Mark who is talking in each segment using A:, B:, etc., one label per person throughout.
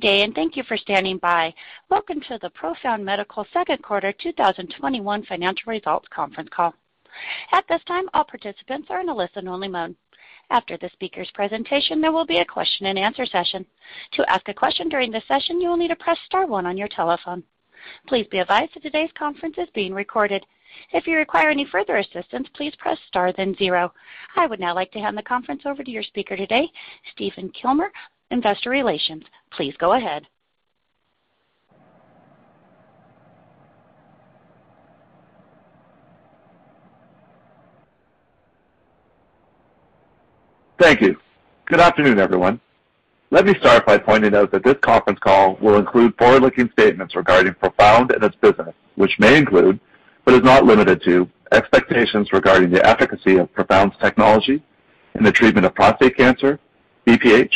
A: Good day, and thank you for standing by. Welcome to the Profound Medical second quarter 2021 financial results conference call. At this time, all participants are in a listen-only mode. After the speaker's presentation, there will be a question and answer session. To ask a question during the session, you will need to press star one on your telephone. Please be advised that today's conference is being recorded. If you require any further assistance, please press star then zero. I would now like to hand the conference over to your speaker today, Stephen Kilmer, Investor Relations. Please go ahead.
B: Thank you. Good afternoon, everyone. Let me start by pointing out that this conference call will include forward-looking statements regarding Profound and its business, which may include, but is not limited to, expectations regarding the efficacy of Profound's technology in the treatment of prostate cancer, BPH,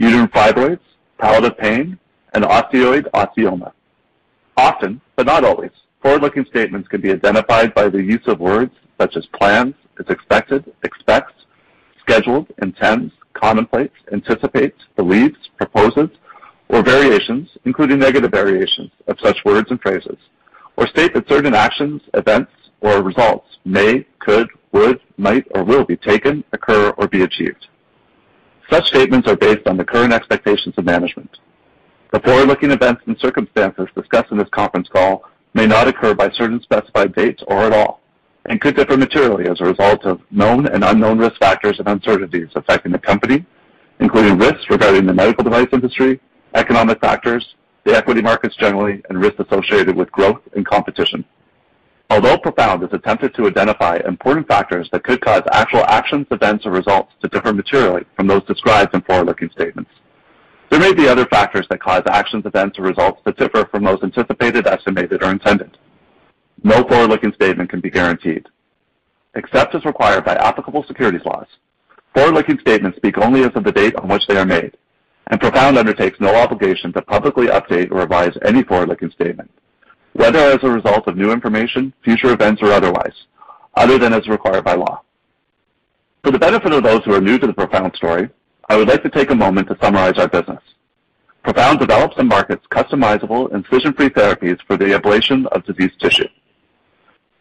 B: uterine fibroids, palliative pain, and osteoid osteoma. Often, but not always, forward-looking statements can be identified by the use of words such as plans, is expected, expects, scheduled, intends, contemplates, anticipates, believes, proposes, or variations, including negative variations of such words and phrases, or state that certain actions, events, or results may, could, would, might, or will be taken, occur, or be achieved. Such statements are based on the current expectations of management. The forward-looking events and circumstances discussed in this conference call may not occur by certain specified dates or at all, and could differ materially as a result of known and unknown risk factors and uncertainties affecting the company, including risks regarding the medical device industry, economic factors, the equity markets generally, and risks associated with growth and competition. Although Profound has attempted to identify important factors that could cause actual actions, events, or results to differ materially from those described in forward-looking statements, there may be other factors that cause actions, events, or results to differ from those anticipated, estimated, or intended. No forward-looking statement can be guaranteed. Except as required by applicable securities laws, forward-looking statements speak only as of the date on which they are made, and Profound undertakes no obligation to publicly update or revise any forward-looking statement, whether as a result of new information, future events, or otherwise, other than as required by law. For the benefit of those who are new to the Profound story, I would like to take a moment to summarize our business. Profound develops and markets customizable incision-free therapies for the ablation of diseased tissue.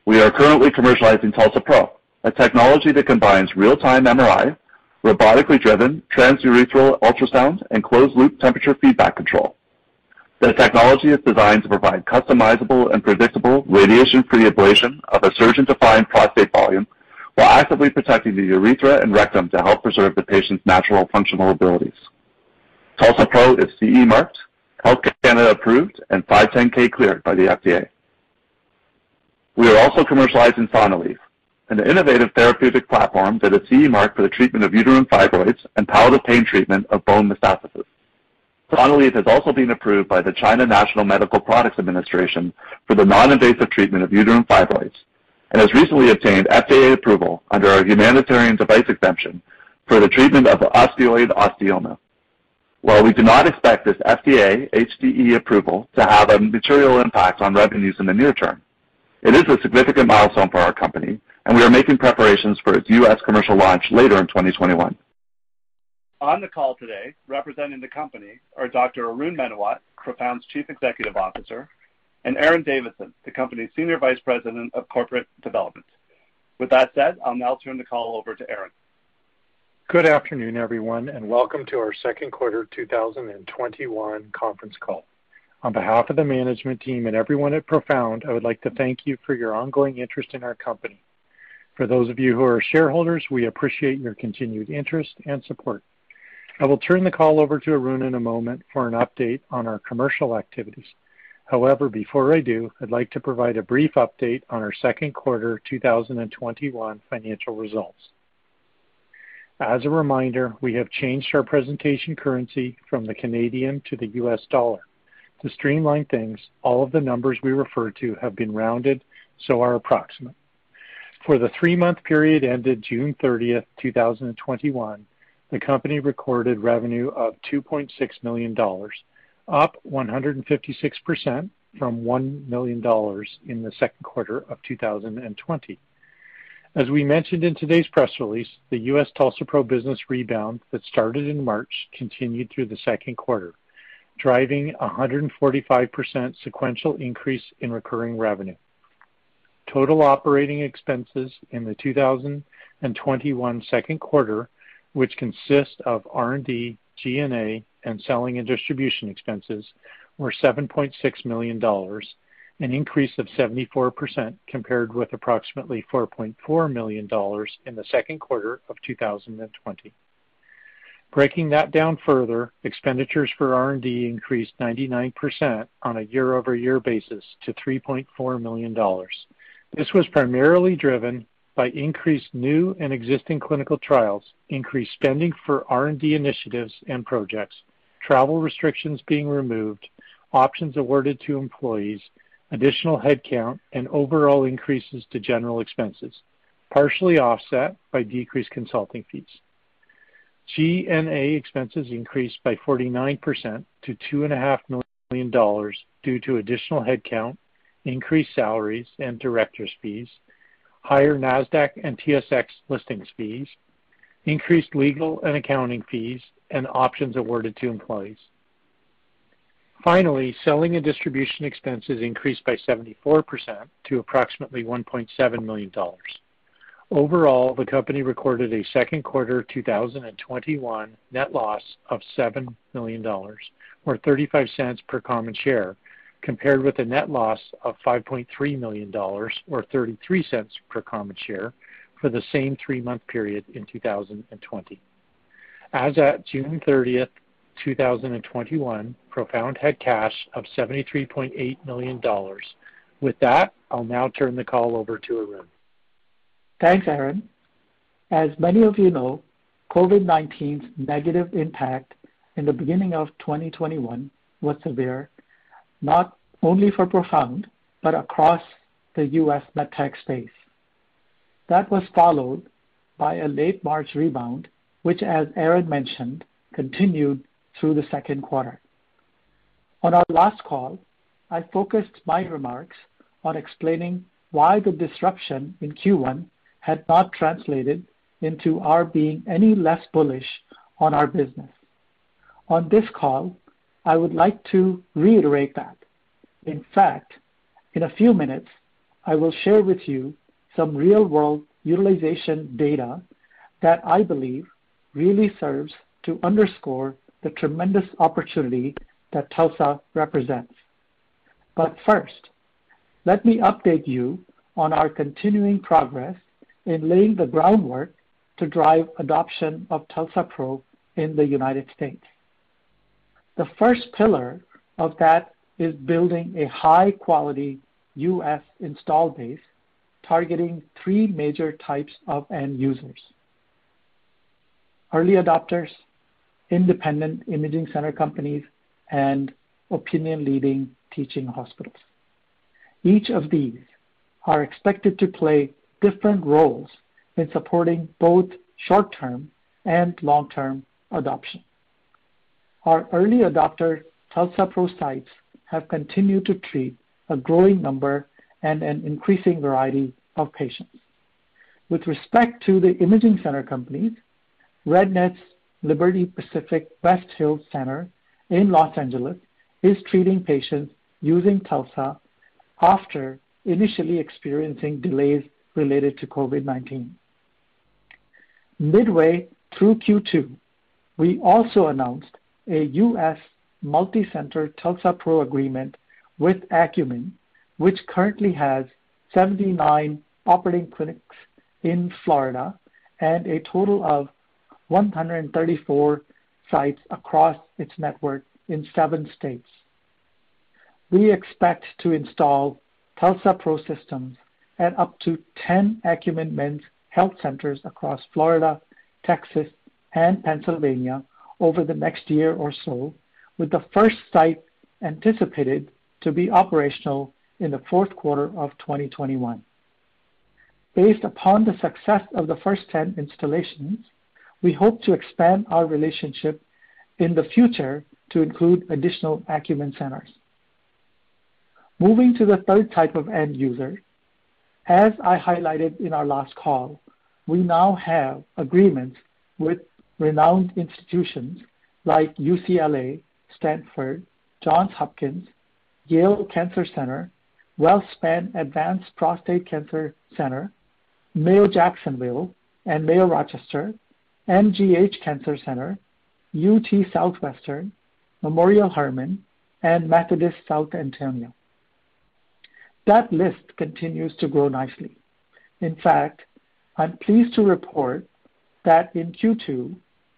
B: We are currently commercializing TULSA-PRO, a technology that combines real-time MRI, robotically driven transurethral ultrasound, and closed-loop temperature feedback control. The technology is designed to provide customizable and predictable radiation-free ablation of a surgeon-defined prostate volume while actively protecting the urethra and rectum to help preserve the patient's natural functional abilities. TULSA-PRO is CE marked, Health Canada approved, and 510(k) cleared by the FDA. We are also commercializing Sonalleve, an innovative therapeutic platform that is CE marked for the treatment of uterine fibroids and palliative pain treatment of bone metastasis. Sonalleve has also been approved by the China National Medical Products Administration for the non-invasive treatment of uterine fibroids and has recently obtained FDA approval under a humanitarian device exemption for the treatment of osteoid osteoma. While we do not expect this FDA HDE approval to have a material impact on revenues in the near term, it is a significant milestone for our company, and we are making preparations for its U.S. commercial launch later in 2021.
C: On the call today, representing the company are Dr. Arun Menawat, Profound's Chief Executive Officer, and Aaron Davidson, the company's Senior Vice President of Corporate Development. With that said, I'll now turn the call over to Aaron.
D: Good afternoon, everyone, and welcome to our second quarter 2021 conference call. On behalf of the management team and everyone at Profound, I would like to thank you for your ongoing interest in our company. For those of you who are shareholders, we appreciate your continued interest and support. I will turn the call over to Arun in a moment for an update on our commercial activities. However, before I do, I'd like to provide a brief update on our second quarter 2021 financial results. As a reminder, we have changed our presentation currency from the Canadian to the US dollar. To streamline things, all of the numbers we refer to have been rounded, so are approximate. For the three-month period ended June 30th, 2021, the company recorded revenue of $2.6 million, up 156% from $1 million in the second quarter of 2020. As we mentioned in today's press release, the U.S. TULSA-PRO business rebound that started in March continued through the second quarter, driving 145% sequential increase in recurring revenue. Total operating expenses in the 2021 second quarter, which consist of R&D, G&A, and selling and distribution expenses, were $7.6 million, an increase of 74% compared with approximately $4.4 million in the second quarter of 2020. Breaking that down further, expenditures for R&D increased 99% on a year-over-year basis to $3.4 million. This was primarily driven by increased new and existing clinical trials, increased spending for R&D initiatives and projects, travel restrictions being removed, options awarded to employees, additional headcount, and overall increases to general expenses, partially offset by decreased consulting fees. G&A expenses increased by 49% to $2.5 million due to additional headcount, increased salaries and directors' fees, higher Nasdaq and TSX listings fees, increased legal and accounting fees, and options awarded to employees. Finally, selling and distribution expenses increased by 74% to approximately $1.7 million. Overall, the company recorded a second quarter 2021 net loss of $7 million, or $0.35 per common share, compared with a net loss of $5.3 million, or $0.33 per common share, for the same three-month period in 2020. As at June 30th, 2021, Profound had cash of $73.8 million. With that, I'll now turn the call over to Arun.
E: Thanks, Aaron. As many of you know, COVID-19's negative impact in the beginning of 2021 was severe, not only for Profound, but across the U.S. medtech space. That was followed by a late March rebound, which, as Aaron mentioned, continued through the second quarter. On our last call, I focused my remarks on explaining why the disruption in Q1 had not translated into our being any less bullish on our business. On this call, I would like to reiterate that. In fact, in a few minutes, I will share with you some real-world utilization data that I believe really serves to underscore the tremendous opportunity that TULSA represents. But First, let me update you on our continuing progress in laying the groundwork to drive adoption of TULSA-PRO in the United States. The first pillar of that is building a high-quality U.S. install base targeting three major types of end users: early adopters, independent imaging center companies, and opinion-leading teaching hospitals. Each of these are expected to play different roles in supporting both short-term and long-term adoption. Our early adopter TULSA-PRO sites have continued to treat a growing number and an increasing variety of patients. With respect to the imaging center companies, RadNet's Liberty Pacific West Hills Center in Los Angeles is treating patients using TULSA after initially experiencing delays related to COVID-19. Midway through Q2, we also announced a U.S. multi-center TULSA-PRO agreement with Akumin, which currently has 79 operating clinics in Florida and a total of 134 sites across its network in seven states. We expect to install TULSA-PRO systems at up to 10 Akumin men's health centers across Florida, Texas, and Pennsylvania over the next year or so, with the first site anticipated to be operational in the fourth quarter of 2021. Based upon the success of the first 10 installations, we hope to expand our relationship in the future to include additional Akumin centers. Moving to the third type of end user, as I highlighted in our last call, we now have agreements with renowned institutions like UCLA, Stanford, Johns Hopkins, Yale Cancer Center, WellSpan Advanced Prostate Cancer Center, Mayo Jacksonville and Mayo Rochester, MGH Cancer Center, UT Southwestern, Memorial Hermann, and Methodist South Antonio. That list continues to grow nicely. In fact, I'm pleased to report that in Q2,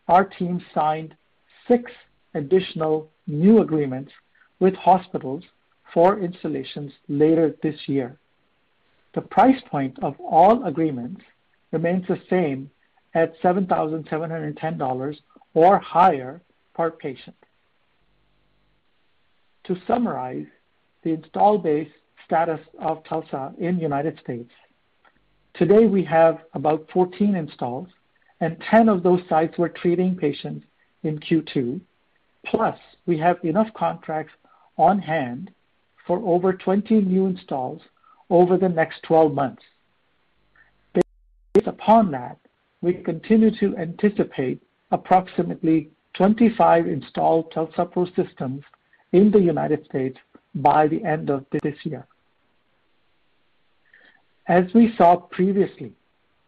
E: our team signed six additional new agreements with hospitals for installations later this year. The price point of all agreements remains the same at $7,710 or higher per patient. To summarize the install base status of TULSA in the United States, today we have about 14 installs, and 10 of those sites were treating patients in Q2. Plus, we have enough contracts on hand for over 20 new installs over the next 12 months. Based upon that, we continue to anticipate approximately 25 installed TULSA-PRO systems in the United States by the end of this year. As we saw previously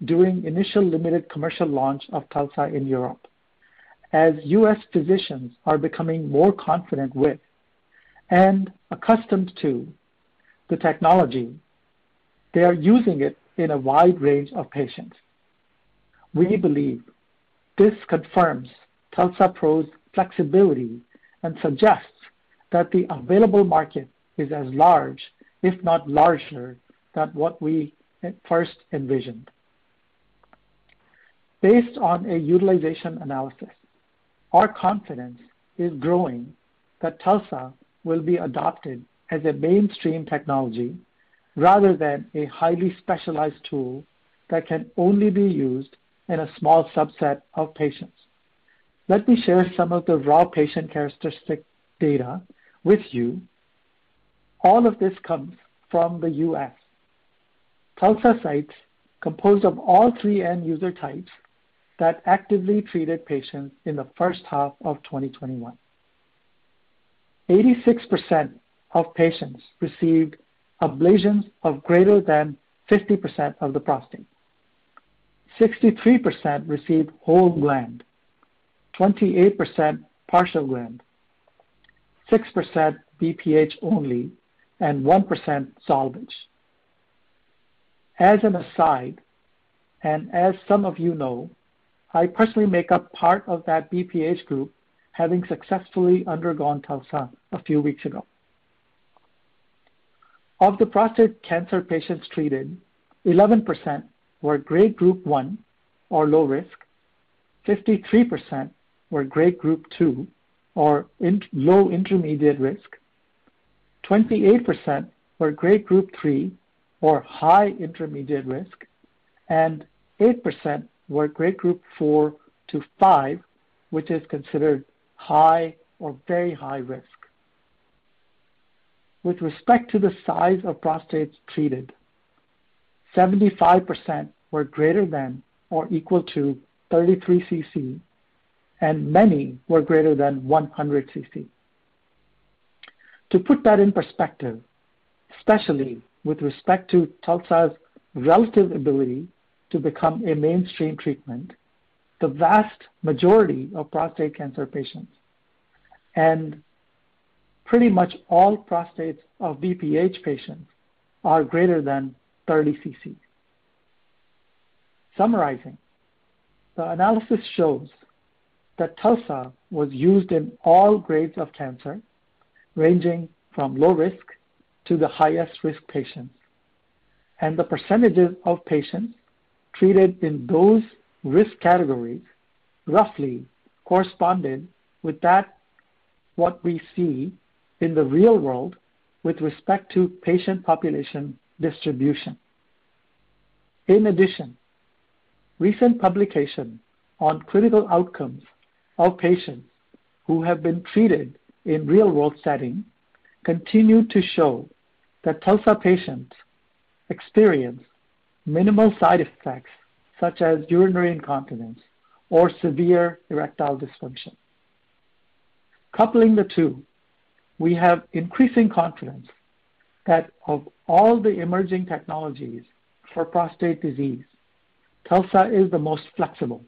E: during initial limited commercial launch of TULSA in Europe, as U.S. physicians are becoming more confident with and accustomed to the technology, they are using it in a wide range of patients. We believe this confirms TULSA-PRO's flexibility and suggests that the available market is as large, if not larger, than what we first envisioned. Based on a utilization analysis, our confidence is growing that TULSA will be adopted as a mainstream technology rather than a highly specialized tool that can only be used in a small subset of patients. Let me share some of the raw patient characteristic data with you. All of this comes from the U.S. TULSA sites composed of all three end user types that actively treated patients in the first half of 2021. 86% of patients received ablations of greater than 50% of the prostate. 63% received whole gland, 28% partial gland, 6% BPH only, and 1% salvage. As an aside, and as some of you know, I personally make up part of that BPH group, having successfully undergone TULSA a few weeks ago. Of the prostate cancer patients treated, 11% were grade group 1 or low risk, 53% were grade group 2 or low intermediate risk, 28% were grade group 3 or high intermediate risk, and 8% were grade group 4 to 5, which is considered high or very high risk. With respect to the size of prostates treated, 75% were greater than or equal to 33 cc, and many were greater than 100 cc. To put that in perspective, especially with respect to TULSA's relative ability to become a mainstream treatment, the vast majority of prostate cancer patients and pretty much all prostates of BPH patients are greater than 30 cc. Summarizing, the analysis shows that TULSA was used in all grades of cancer, ranging from low risk to the highest risk patients, and the percentages of patients treated in those risk categories roughly corresponded with that what we see in the real world with respect to patient population distribution. In addition, recent publication on clinical outcomes of patients who have been treated in real-world setting continue to show that TULSA patients experience minimal side effects such as urinary incontinence or severe erectile dysfunction. Coupling the two, we have increasing confidence that of all the emerging technologies for prostate disease, TULSA is the most flexible.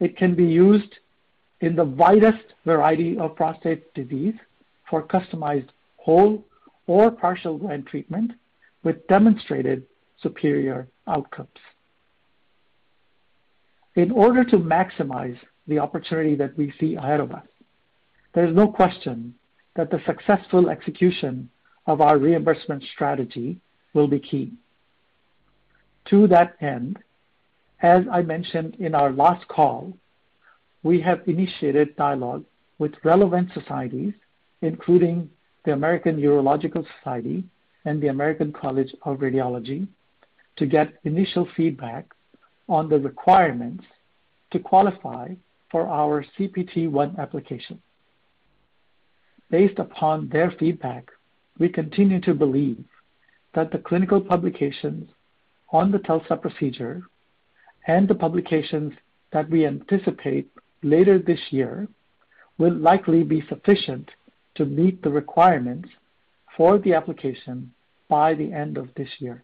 E: It can be used in the widest variety of prostate disease for customized whole or partial gland treatment with demonstrated superior outcomes. In order to maximize the opportunity that we see ahead of us, there is no question that the successful execution of our reimbursement strategy will be key. To that end, as I mentioned in our last call, we have initiated dialogue with relevant societies, including the American Urological Society and the American College of Radiology, to get initial feedback on the requirements to qualify for our CPT-1 application. Based upon their feedback, we continue to believe that the clinical publications on the TULSA procedure and the publications that we anticipate later this year will likely be sufficient to meet the requirements for the application by the end of this year.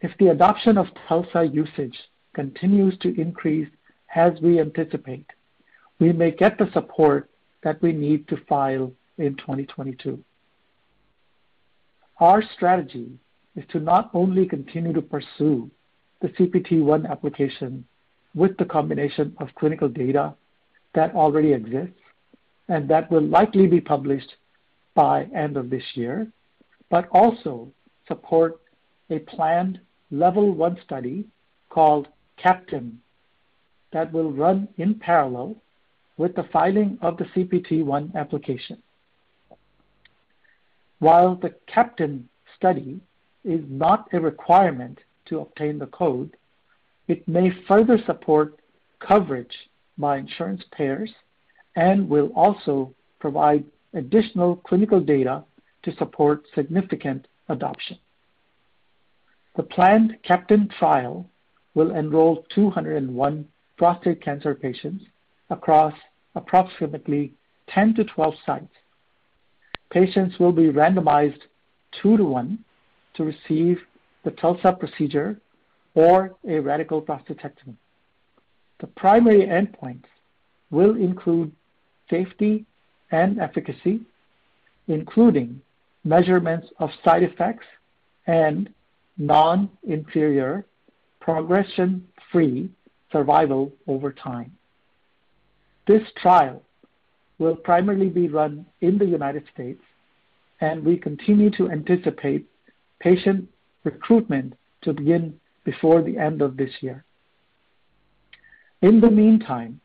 E: If the adoption of TULSA usage continues to increase as we anticipate, we may get the support that we need to file in 2022. Our strategy is to not only continue to pursue the CPT-1 application with the combination of clinical data that already exists and that will likely be published by end of this year, but also support a planned level 1 study called CAPTAIN that will run in parallel with the filing of the CPT-1 application. While the CAPTAIN study is not a requirement to obtain the code, it may further support coverage by insurance payers and will also provide additional clinical data to support significant adoption. The planned CAPTAIN trial will enroll 201 prostate cancer patients across approximately 10 to 12 sites. Patients will be randomized 2:1 to 1 to receive the TULSA procedure or a radical prostatectomy. The primary endpoints will include safety and efficacy, including measurements of side effects and non-inferior progression-free survival over time. This trial will primarily be run in the United States, and we continue to anticipate patient recruitment to begin before the end of this year. In the meantime,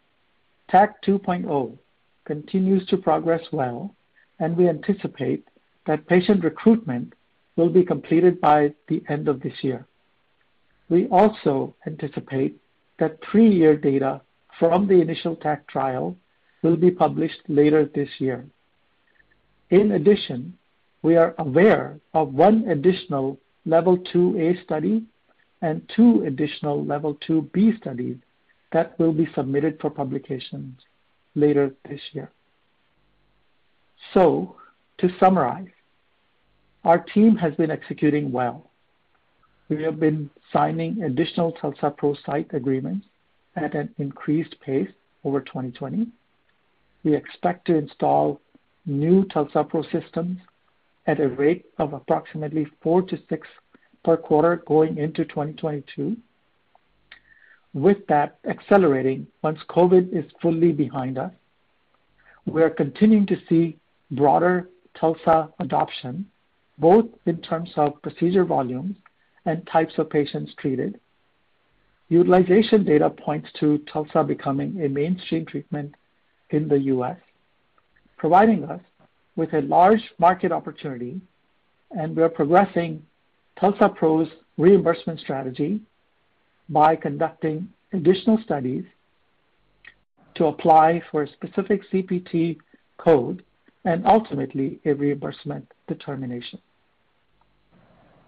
E: TACT 2.0 continues to progress well, and we anticipate that patient recruitment will be completed by the end of this year. We also anticipate that three-year data from the initial TACT trial will be published later this year. In addition, we are aware of one additional level 2A study and two additional level 2B studies that will be submitted for publications later this year. So, to summarize, our team has been executing well. We have been signing additional TULSA-PRO site agreements at an increased pace over 2020. We expect to install new TULSA-PRO systems at a rate of approximately four to six per quarter going into 2022, with that accelerating once COVID is fully behind us. We are continuing to see broader TULSA adoption, both in terms of procedure volumes and types of patients treated. Utilization data points to TULSA becoming a mainstream treatment in the U.S., providing us with a large market opportunity, and we are progressing TULSA-PRO's reimbursement strategy by conducting additional studies to apply for a specific CPT code and ultimately a reimbursement determination.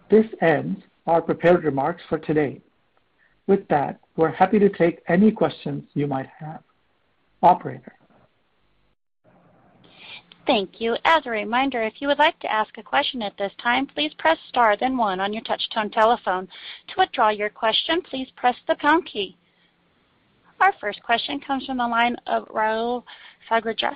E: This ends our prepared remarks for today. With that, we're happy to take any questions you might have. Operator?
A: Thank you. As a reminder, if you would like to ask a question at this time, please press star then one on your touch-tone telephone. To withdraw your question, please press the pound key. Our first question comes from the line of Rahul Sarugaser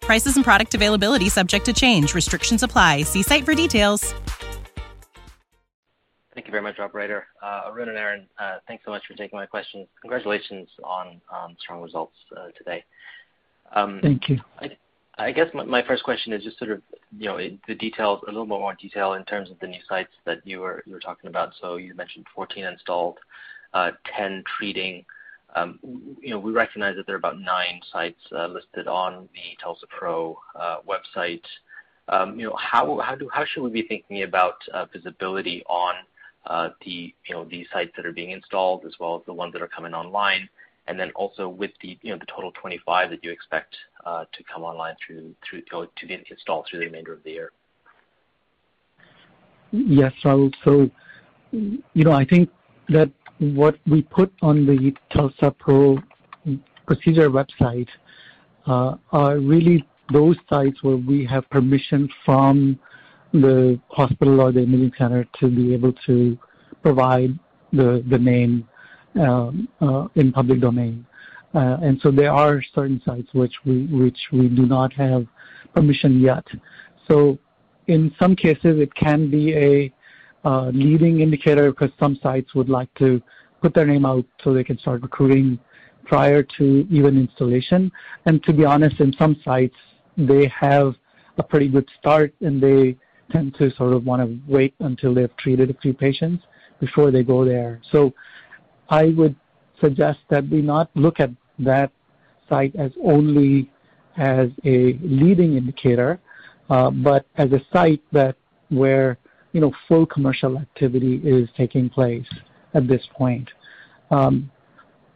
F: Prices and product availability subject to change. Restrictions apply. See site for details.
G: Thank you very much, operator. Uh, Arun and Aaron, uh, thanks so much for taking my questions. Congratulations on um, strong results uh, today.
E: Um, Thank you.
G: I guess my first question is just sort of, you know, the details, a little bit more detail in terms of the new sites that you were talking about. So you mentioned 14 installed, 10 treating. Um, you know, we recognize that there are about nine sites uh, listed on the TULSA-PRO uh, website. Um, you know, how should we be thinking about uh, visibility on the, sites that are being installed as well as the ones that are coming online? And then also with the, total 25 that you expect to come online to be installed through the remainder of the year.
E: Yes, Rahul. So, you know, I think that what we put on the TULSA-PRO procedure website uh, are really those sites where we have permission from the hospital or the imaging center to be able to provide the the name um, uh, in public domain. Uh, and so there are certain sites which we which we do not have permission yet. So in some cases, it can be a leading indicator because some sites would like to put their name out so they can start recruiting prior to even installation. And to be honest, in some sites, they have a pretty good start, and they tend to sort of wanna wait until they've treated a few patients before they go there. So I would suggest that we not look at that site as only as a leading indicator, uh, but as a site that where, you know, full commercial activity is taking place at this point.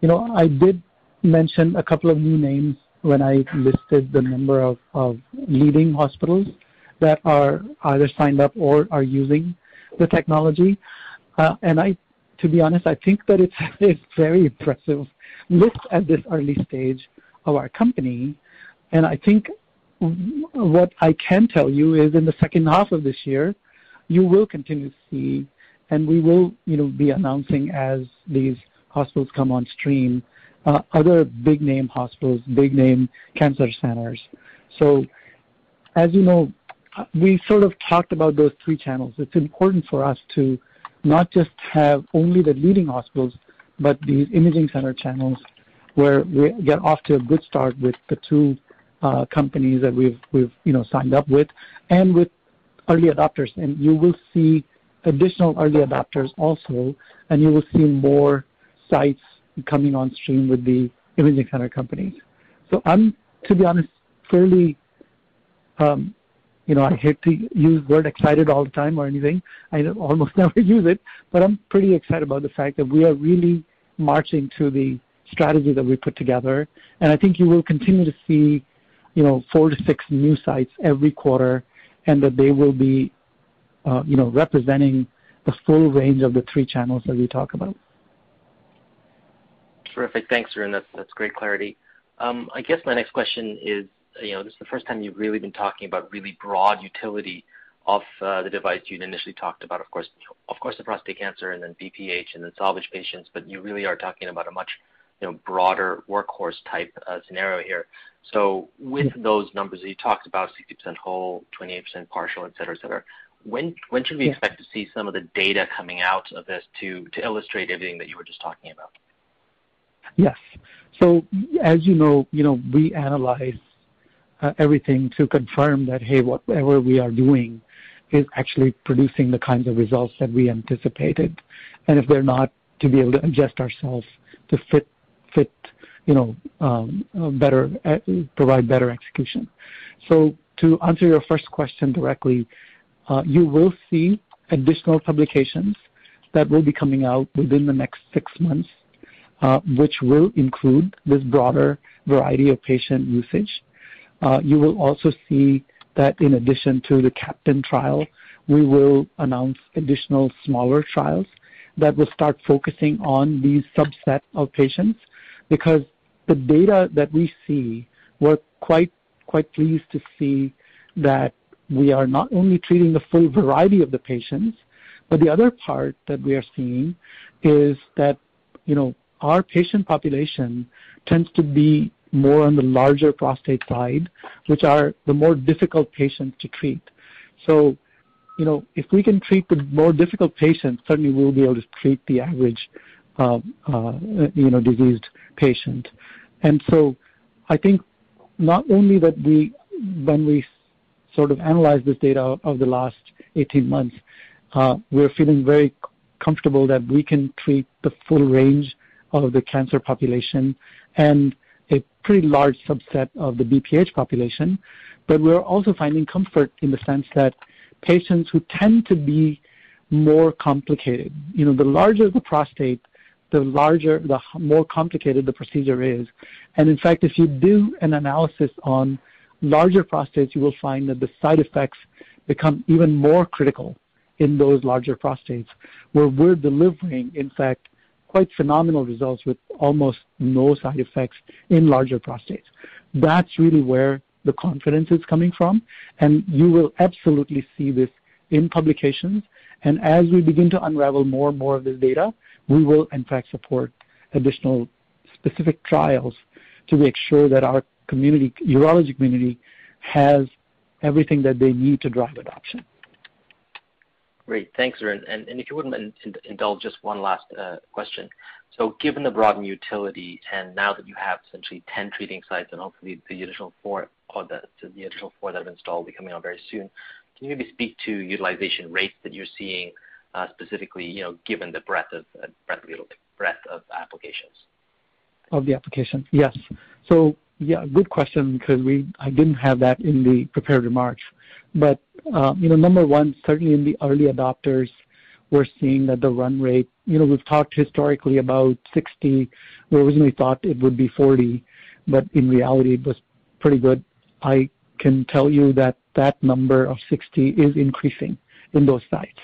E: You know, I did mention a couple of new names when I listed the number of leading hospitals that are either signed up or are using the technology. Uh, and I, to be honest, I think that it's a very impressive list at this early stage of our company. And I think what I can tell you is in the second half of this year, you will continue to see, and we will, you know, be announcing as these hospitals come on stream, uh, other big name hospitals, big name cancer centers. So as you know, we sort of talked about those three channels. It's important for us to not just have only the leading hospitals, but these imaging center channels where we get off to a good start with the two uh, companies that we've you know signed up with and with early adopters. And you will see additional early adopters also, and you will see more sites coming on stream with the imaging center companies. So I'm, to be honest, fairly, um, you know, I hate to use word excited all the time or anything. I almost never use it, but I'm pretty excited about the fact that we are really marching to the strategy that we put together. And I think you will continue to see, you know, four to six new sites every quarter, and that they will be, uh, you know, representing the full range of the three channels that we talk about.
G: Terrific. Thanks, Arun. That's that's great clarity. Um, I guess my next question is, you know, this is the first time you've really been talking about really broad utility of uh, the device. You'd initially talked about, of course, of course, the prostate cancer and then BPH and then salvage patients, but you really are talking about a much broader workhorse type uh, scenario here. So with those numbers that you talked about, 60% whole, 28% partial, et cetera. Et cetera, when when should we expect to see some of the data coming out of this to illustrate everything that you were just talking about?
E: Yes. So as you know, you know, we analyze uh, everything to confirm that, hey, whatever we are doing is actually producing the kinds of results that we anticipated. And if they're not, to be able to adjust ourselves to Um, uh, uh, provide better execution. So to answer your first question directly, uh, you will see additional publications that will be coming out within the next six months, which will include this broader variety of patient usage. You will also see that in addition to the CAPTAIN trial, we will announce additional smaller trials that will start focusing on these subset of patients. Because the data that we see, we're quite quite pleased to see that we are not only treating the full variety of the patients, but the other part that we are seeing is that you know our patient population tends to be more on the larger prostate side, which are the more difficult patients to treat. So, you know, if we can treat the more difficult patients, certainly we'll be able to treat the average Uh, uh, diseased patient. And so I think not only that we, when we sort of analyze this data of the last 18 months, uh, we're feeling very comfortable that we can treat the full range of the cancer population and a pretty large subset of the BPH population. But we're also finding comfort in the sense that patients who tend to be more complicated, you know, the larger the prostate, the larger, the more complicated the procedure is. And in fact, if you do an analysis on larger prostates, you will find that the side effects become even more critical in those larger prostates, where we're delivering, in fact, quite phenomenal results with almost no side effects in larger prostates. That's really where the confidence is coming from, and you will absolutely see this in publications. And as we begin to unravel more and more of this data, we will in fact support additional specific trials to make sure that our community, urology community has everything that they need to drive adoption.
G: Great. Thanks, Arun. And, and if you wouldn't indulge just one last uh, question. So given the broadened utility, and now that you have essentially 10 treating sites and hopefully the additional four that have installed will be coming on very soon, can you maybe speak to utilization rates that you're seeing, specifically, you know, given the breadth of breadth of applications?
E: Of the application? Yes. So yeah, good question because we I didn't have that in the prepared remarks. But um you know, number one, certainly in the early adopters, we're seeing that the run rate, you know, we've talked historically about 60. We originally thought it would be 40, but in reality, it was pretty good. I can tell you that that number of 60 is increasing in those sites.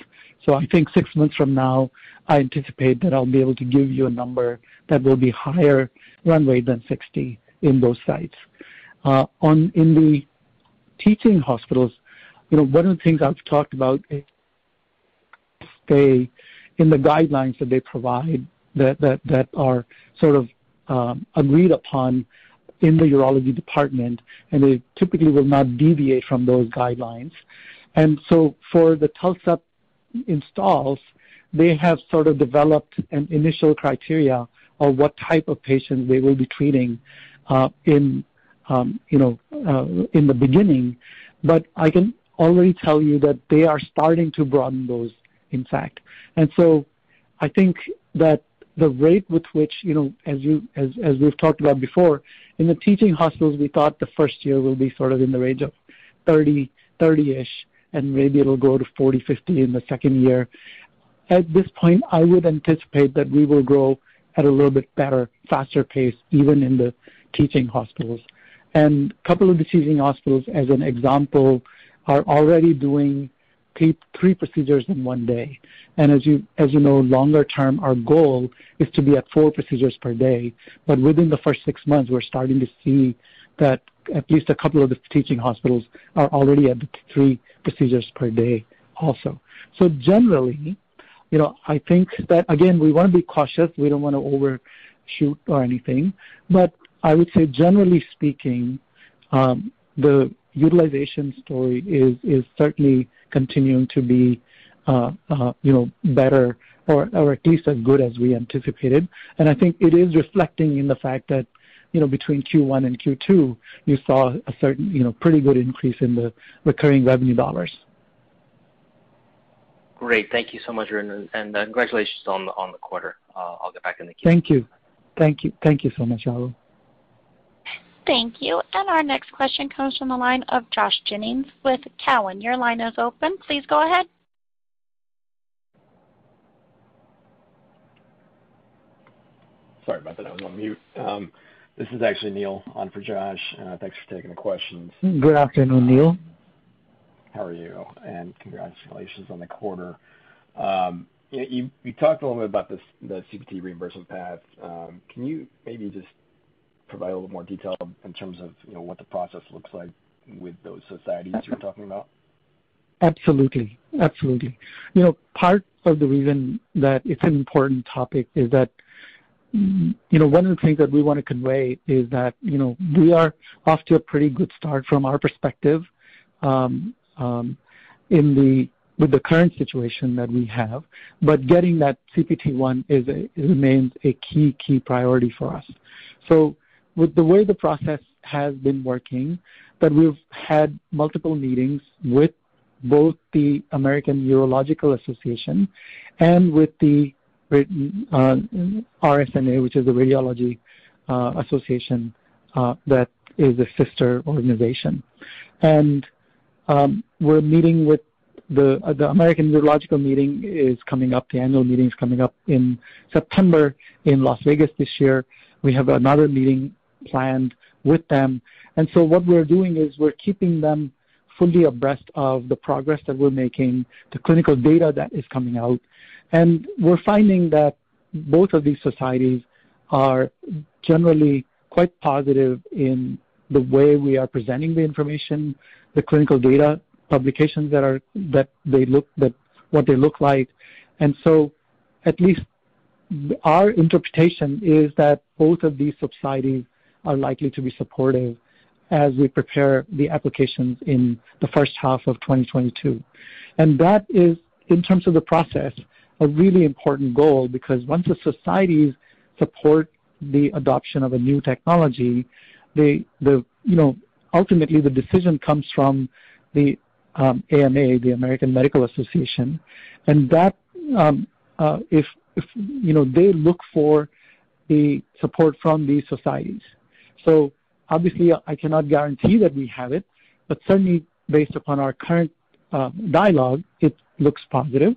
E: I think six months from now, I anticipate that I'll be able to give you a number that will be higher run rate than 60 in those sites. Uh on in the teaching hospitals, you know, one of the things I've talked about is stay in the guidelines that they provide that that are sort of agreed upon in the urology department, and they typically will not deviate from those guidelines. And so for the TULSA installs, they have sort of developed an initial criteria of what type of patients they will be treating uh, in um, you know uh, in the beginning. But I can already tell you that they are starting to broaden those, in fact. And so I think that the rate with which, you know, as you as as we've talked about before, in the teaching hospitals, we thought the first year will be sort of in the range of 30-ish, and maybe it'll go to 40, 50 in the second year. At this point, I would anticipate that we will grow at a little bit better, faster pace, even in the teaching hospitals. And a couple of the teaching hospitals, as an example, are already doing three procedures in one day. And as you know, longer term, our goal is to be at four procedures per day. But within the first six months, we're starting to see that at least a couple of the teaching hospitals are already at the three procedures per day also. So generally, you know, I think that, again, we want to be cautious. We don't want to overshoot or anything, but I would say generally speaking, um, the utilization story is is certainly continuing to be uh, uh, you know better or, or at least as good as we anticipated. And I think it is reflecting in the fact that you know between Q1 and Q2 you saw a certain you know pretty good increase in the recurring revenue dollars.
G: Great. Thank you so much, Arun, and uh, congratulations on the on the quarter. Uh, I'll get back in the queue.
E: Thank you. Thank you. Thank you so much, Rahul.
A: Thank you. And Our next question comes from the line of Josh Jennings with Cowen. Your line is open. Please go ahead.
H: Sorry about that. I was on mute. This is actually Neil on for Josh. Uh, thanks for taking the questions.
E: Good afternoon, Neil.
H: How are you? And Congratulations on the quarter. Um, you talked a little bit about the CPT reimbursement path. Um, can you maybe just provide a little more detail in terms of what the process looks like with those societies you're talking about?
E: Absolutely. Absolutely. You know, Part of the reason that it's an important topic is that you know, one of the things that we want to convey is that, you know, we are off to a pretty good start from our perspective, um, um, in the with the current situation that we have, but getting that CPT-1 is a, remains a key key priority for us. So with the way the process has been working, that we've had multiple meetings with both the American Urological Association and with the RSNA, which is the Radiology uh, Association uh, that is a sister organization. And um, we're meeting with the uh, the American Urological meeting is coming up. The annual meeting is coming up in September in Las Vegas this year. We have another meeting planned with them. And so what we're doing is we're keeping them fully abreast of the progress that we're making, the clinical data that is coming out. And we're finding that both of these societies are generally quite positive in the way we are presenting the information, the clinical data publications that are that they look that what they look like. And so at least our interpretation is that both of these societies are likely to be supportive as we prepare the applications in the first half of 2022. And that is, in terms of the process, a really important goal because once the societies support the adoption of a new technology, the, the, you know, ultimately the decision comes from the um, AMA, the American Medical Association, and that um, uh, if, if you know they look for the support from these societies. So obviously, I cannot guarantee that we have it, but certainly based upon our current uh, dialogue, it looks positive.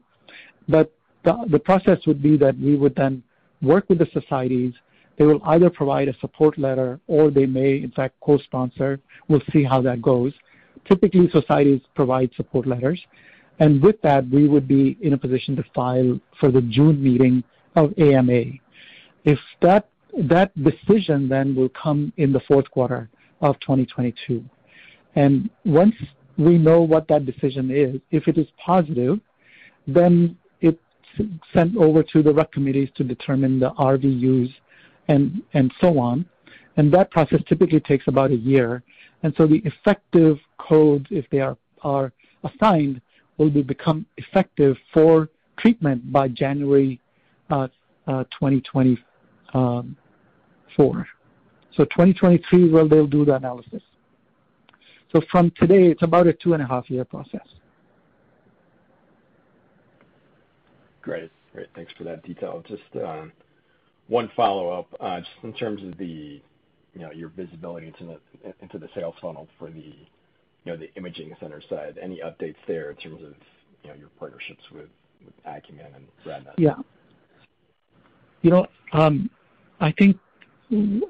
E: But the, the process would be that we would then work with the societies. They will either provide a support letter or they may, in fact, co-sponsor. We'll see how that goes. Typically, societies provide support letters. And with that, we would be in a position to file for the June meeting of AMA. If that that decision then will come in the fourth quarter of 2022. And once we know what that decision is, if it is positive, then sent over to the RUC committees to determine the RVUs and, and so on. And that process typically takes about a year. And so the effective codes, if they are, are assigned, will be become effective for treatment by January uh, uh, 2020, um. So 2023 well, they'll do the analysis. So from today, it's about a two and a half year process.
H: Great. Great. Thanks for that detail. Just uh, one follow-up, uh, just in terms of the, you know, your visibility into the into the sales funnel for the, you know, the imaging center side. Any updates there in terms of, you know, your partnerships with Akumin and RadNet?
E: Yeah. You know, um, I think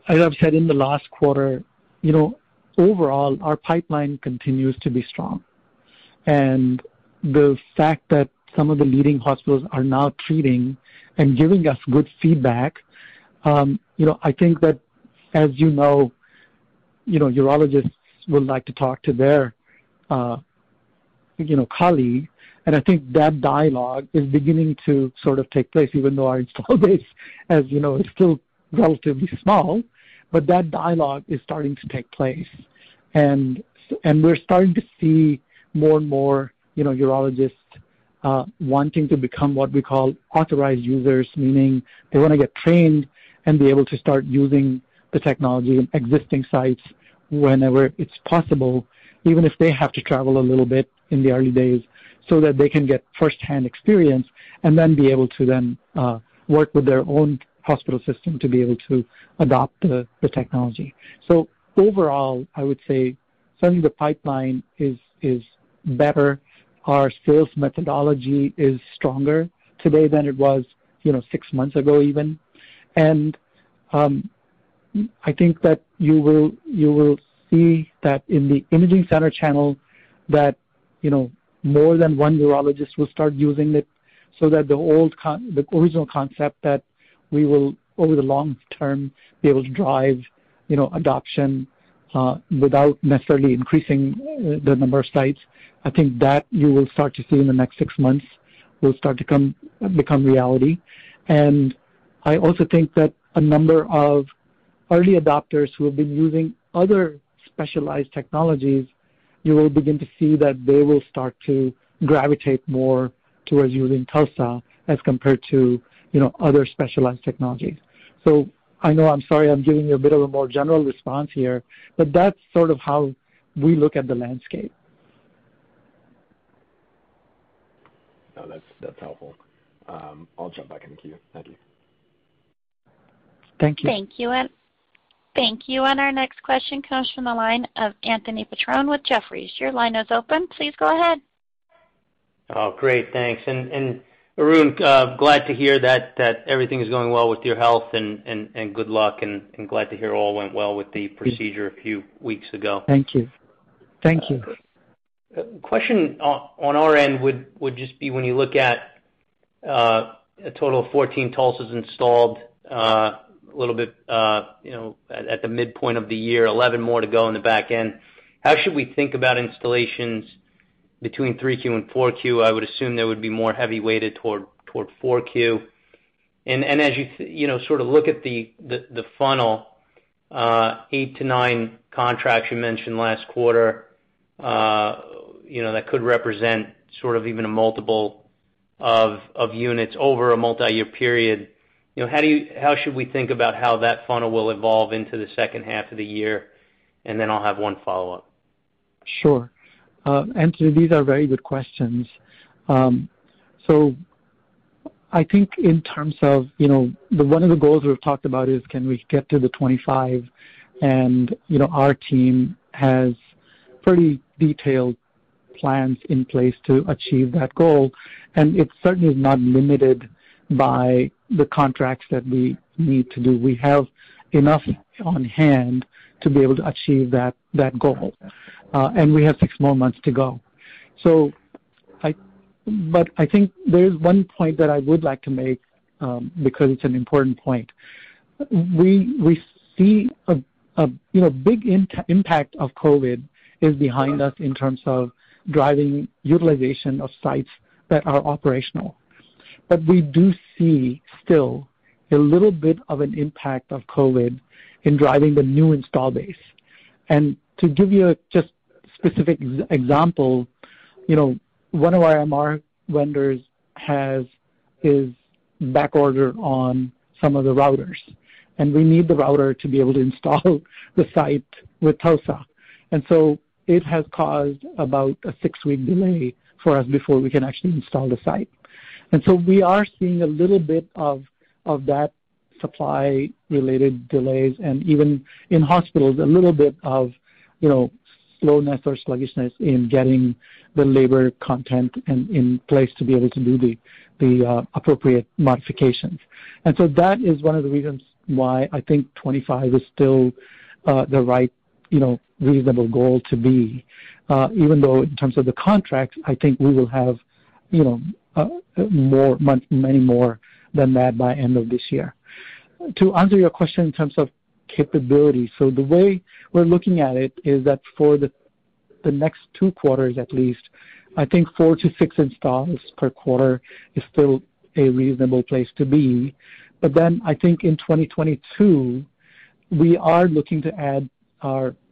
E: as I've said in the last quarter, you know, overall, our pipeline continues to be strong. and The fact that some of the leading hospitals are now treating and giving us good feedback, um, you know, I think that as you know, you know, urologists would like to talk to their, uh, you know, colleague, and I think that dialogue is beginning to sort of take place, even though our install base, as you know, is still relatively small, but that dialogue is starting to take place. And and we're starting to see more and more, you know, urologists wanting to become what we call authorized users, meaning they want to get trained and be able to start using the technology in existing sites whenever it's possible, even if they have to travel a little bit in the early days, so that they can get firsthand experience and then be able to then uh, work with their own hospital system to be able to adopt the, the technology. So overall, I would say certainly the pipeline is is better. Our sales methodology is stronger today than it was, you know, six months ago even. And um, I think that you will you will see that in the imaging center channel that you know more than one urologist will start using it, so that the old con- the original concept that we will over the long term be able to drive you know adoption without necessarily increasing uh, the number of sites. I think that you will start to see in the next six months will start to come become reality. And I also think that a number of early adopters who have been using other specialized technologies, you will begin to see that they will start to gravitate more towards using TULSA as compared to you know other specialized technologies. So I know I'm sorry I'm giving you a bit of a more general response here, but that's sort of how we look at the landscape.
H: No, that's that's helpful. Um, I'll jump back in the queue. Thank you.
E: Thank you.
A: Thank you. And thank you. And our next question comes from the line of Anthony Petrone with Jefferies. Your line is open. Please go ahead.
I: Oh, great. Thanks. And and Arun, uh, glad to hear that everything is going well with your health, and and and good luck, and glad to hear all went well with the procedure a few weeks ago.
E: Thank you. Thank you.
I: Uh, question on our end would just be when you look at uh, a total of 14 TULSAs installed, a little bit you know, at the midpoint of the year, 11 more to go in the back end. How should we think about installations between 3Q and 4Q, I would assume there would be more heavy weighted toward 4Q. And and as you you know, sort of look at the the funnel, uh, eight to nine contracts you mentioned last quarter, uh, you know, that could represent sort of even a multiple of of units over a multi-year period. You know, how do you how should we think about how that funnel will evolve into the second half of the year? And then I'll have one follow-up.
E: Sure. Uh, Anthony, these are very good questions. Um, so I think in terms of, you know, one of the goals we've talked about is can we get to the 25? And, you know, our team has pretty detailed plans in place to achieve that goal. And it certainly is not limited by the contracts that we need to do. We have enough on hand to be able to achieve that that goal. Uh, and we have six more months to go. So, I, but I think there's one point that I would like to make um, because it's an important point. We we see a, a you know big in- impact of COVID is behind us in terms of driving utilization of sites that are operational. But we do see still a little bit of an impact of COVID in driving the new install base. And to give you a just specific example, you know, one of our MR vendors has is back order on some of the routers, and we need the router to be able to install the site with TULSA. And so it has caused about a six-week delay for us before we can actually install the site. And so we are seeing a little bit of of that supply related delays and even in hospitals a little bit of you know slowness or sluggishness in getting the labor content and in place to be able to do the the uh, appropriate modifications. And so that is one of the reasons why I think 25 is still uh, the right, you know, reasonable goal to be. Uh, even though in terms of the contracts, I think we will have, you know, more, many more than that by end of this year. To answer your question in terms of capability. So the way we're looking at it is that for the next two quarters at least, I think four to six installs per quarter is still a reasonable place to be. But then I think in 2022, we are looking to add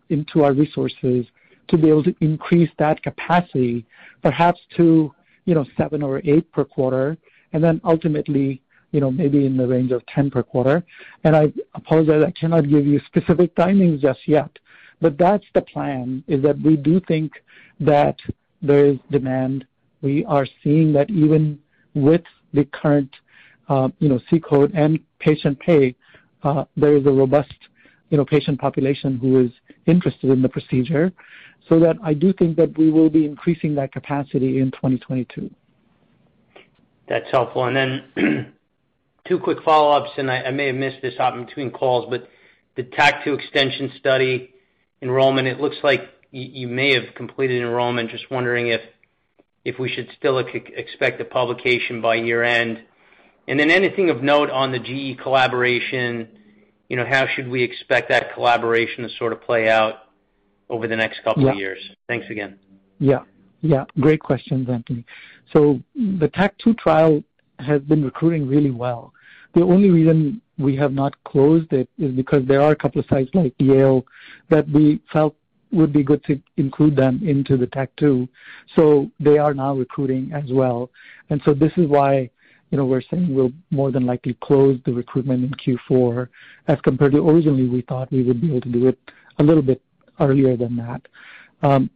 E: into our resources to be able to increase that capacity perhaps to you know, seven or eight per quarter, and then ultimately, maybe in the range of 10 per quarter. And I apologize, I cannot give you specific timings just yet. But that's the plan, is that we do think that there is demand. We are seeing that even with the current uh, you know, C-code and patient pay, there is a robust patient population who is interested in the procedure. So that I do think that we will be increasing that capacity in 2022.
I: That's helpful. Two quick follow-ups, and I may have missed this hopping between calls, but the TACT 2 extension study enrollment, it looks like you may have completed enrollment. Just wondering if we should still expect a publication by year-end. And then anything of note on the GE collaboration, you know, how should we expect that collaboration to sort of play out over the next couple of years? Thanks again.
E: Yeah. Yeah. Great questions, Anthony. So the TACT 2 trial has been recruiting really well. The only reason we have not closed it is because there are a couple of sites like Yale that we felt would be good to include them into the TACT 2. They are now recruiting as well. And so this is why you know, we're saying we'll more than likely close the recruitment in Q4 as compared to originally we thought we would be able to do it a little bit earlier than that. To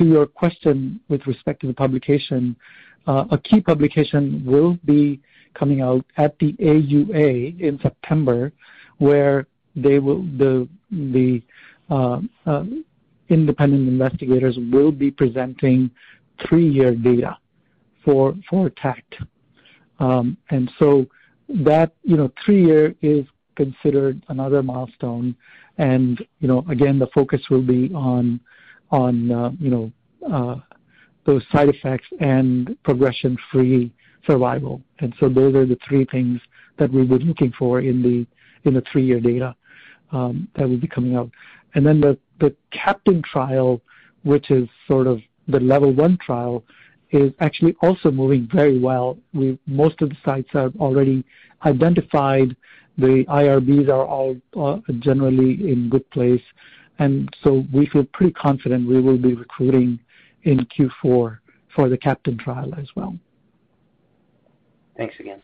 E: your question with respect to the publication, a key publication will be coming out at the AUA in September, where they will the the um independent investigators will be presenting three-year data for for TACT. Um and so that you know three-year is considered another milestone. And you know, again, the focus will be on Uh, uh, those side effects and progression-free survival. And so those are the three things that we'll be looking for in the in the three-year data um, that will be coming out. And then the the CAPTAIN trial, which is sort of the level 1 trial, is actually also moving very well. We Most of the sites are already identified. The IRBs are all uh, generally in good place. And so we feel pretty confident we will be recruiting in Q4 for the CAPTAIN trial as well.
I: Thanks again.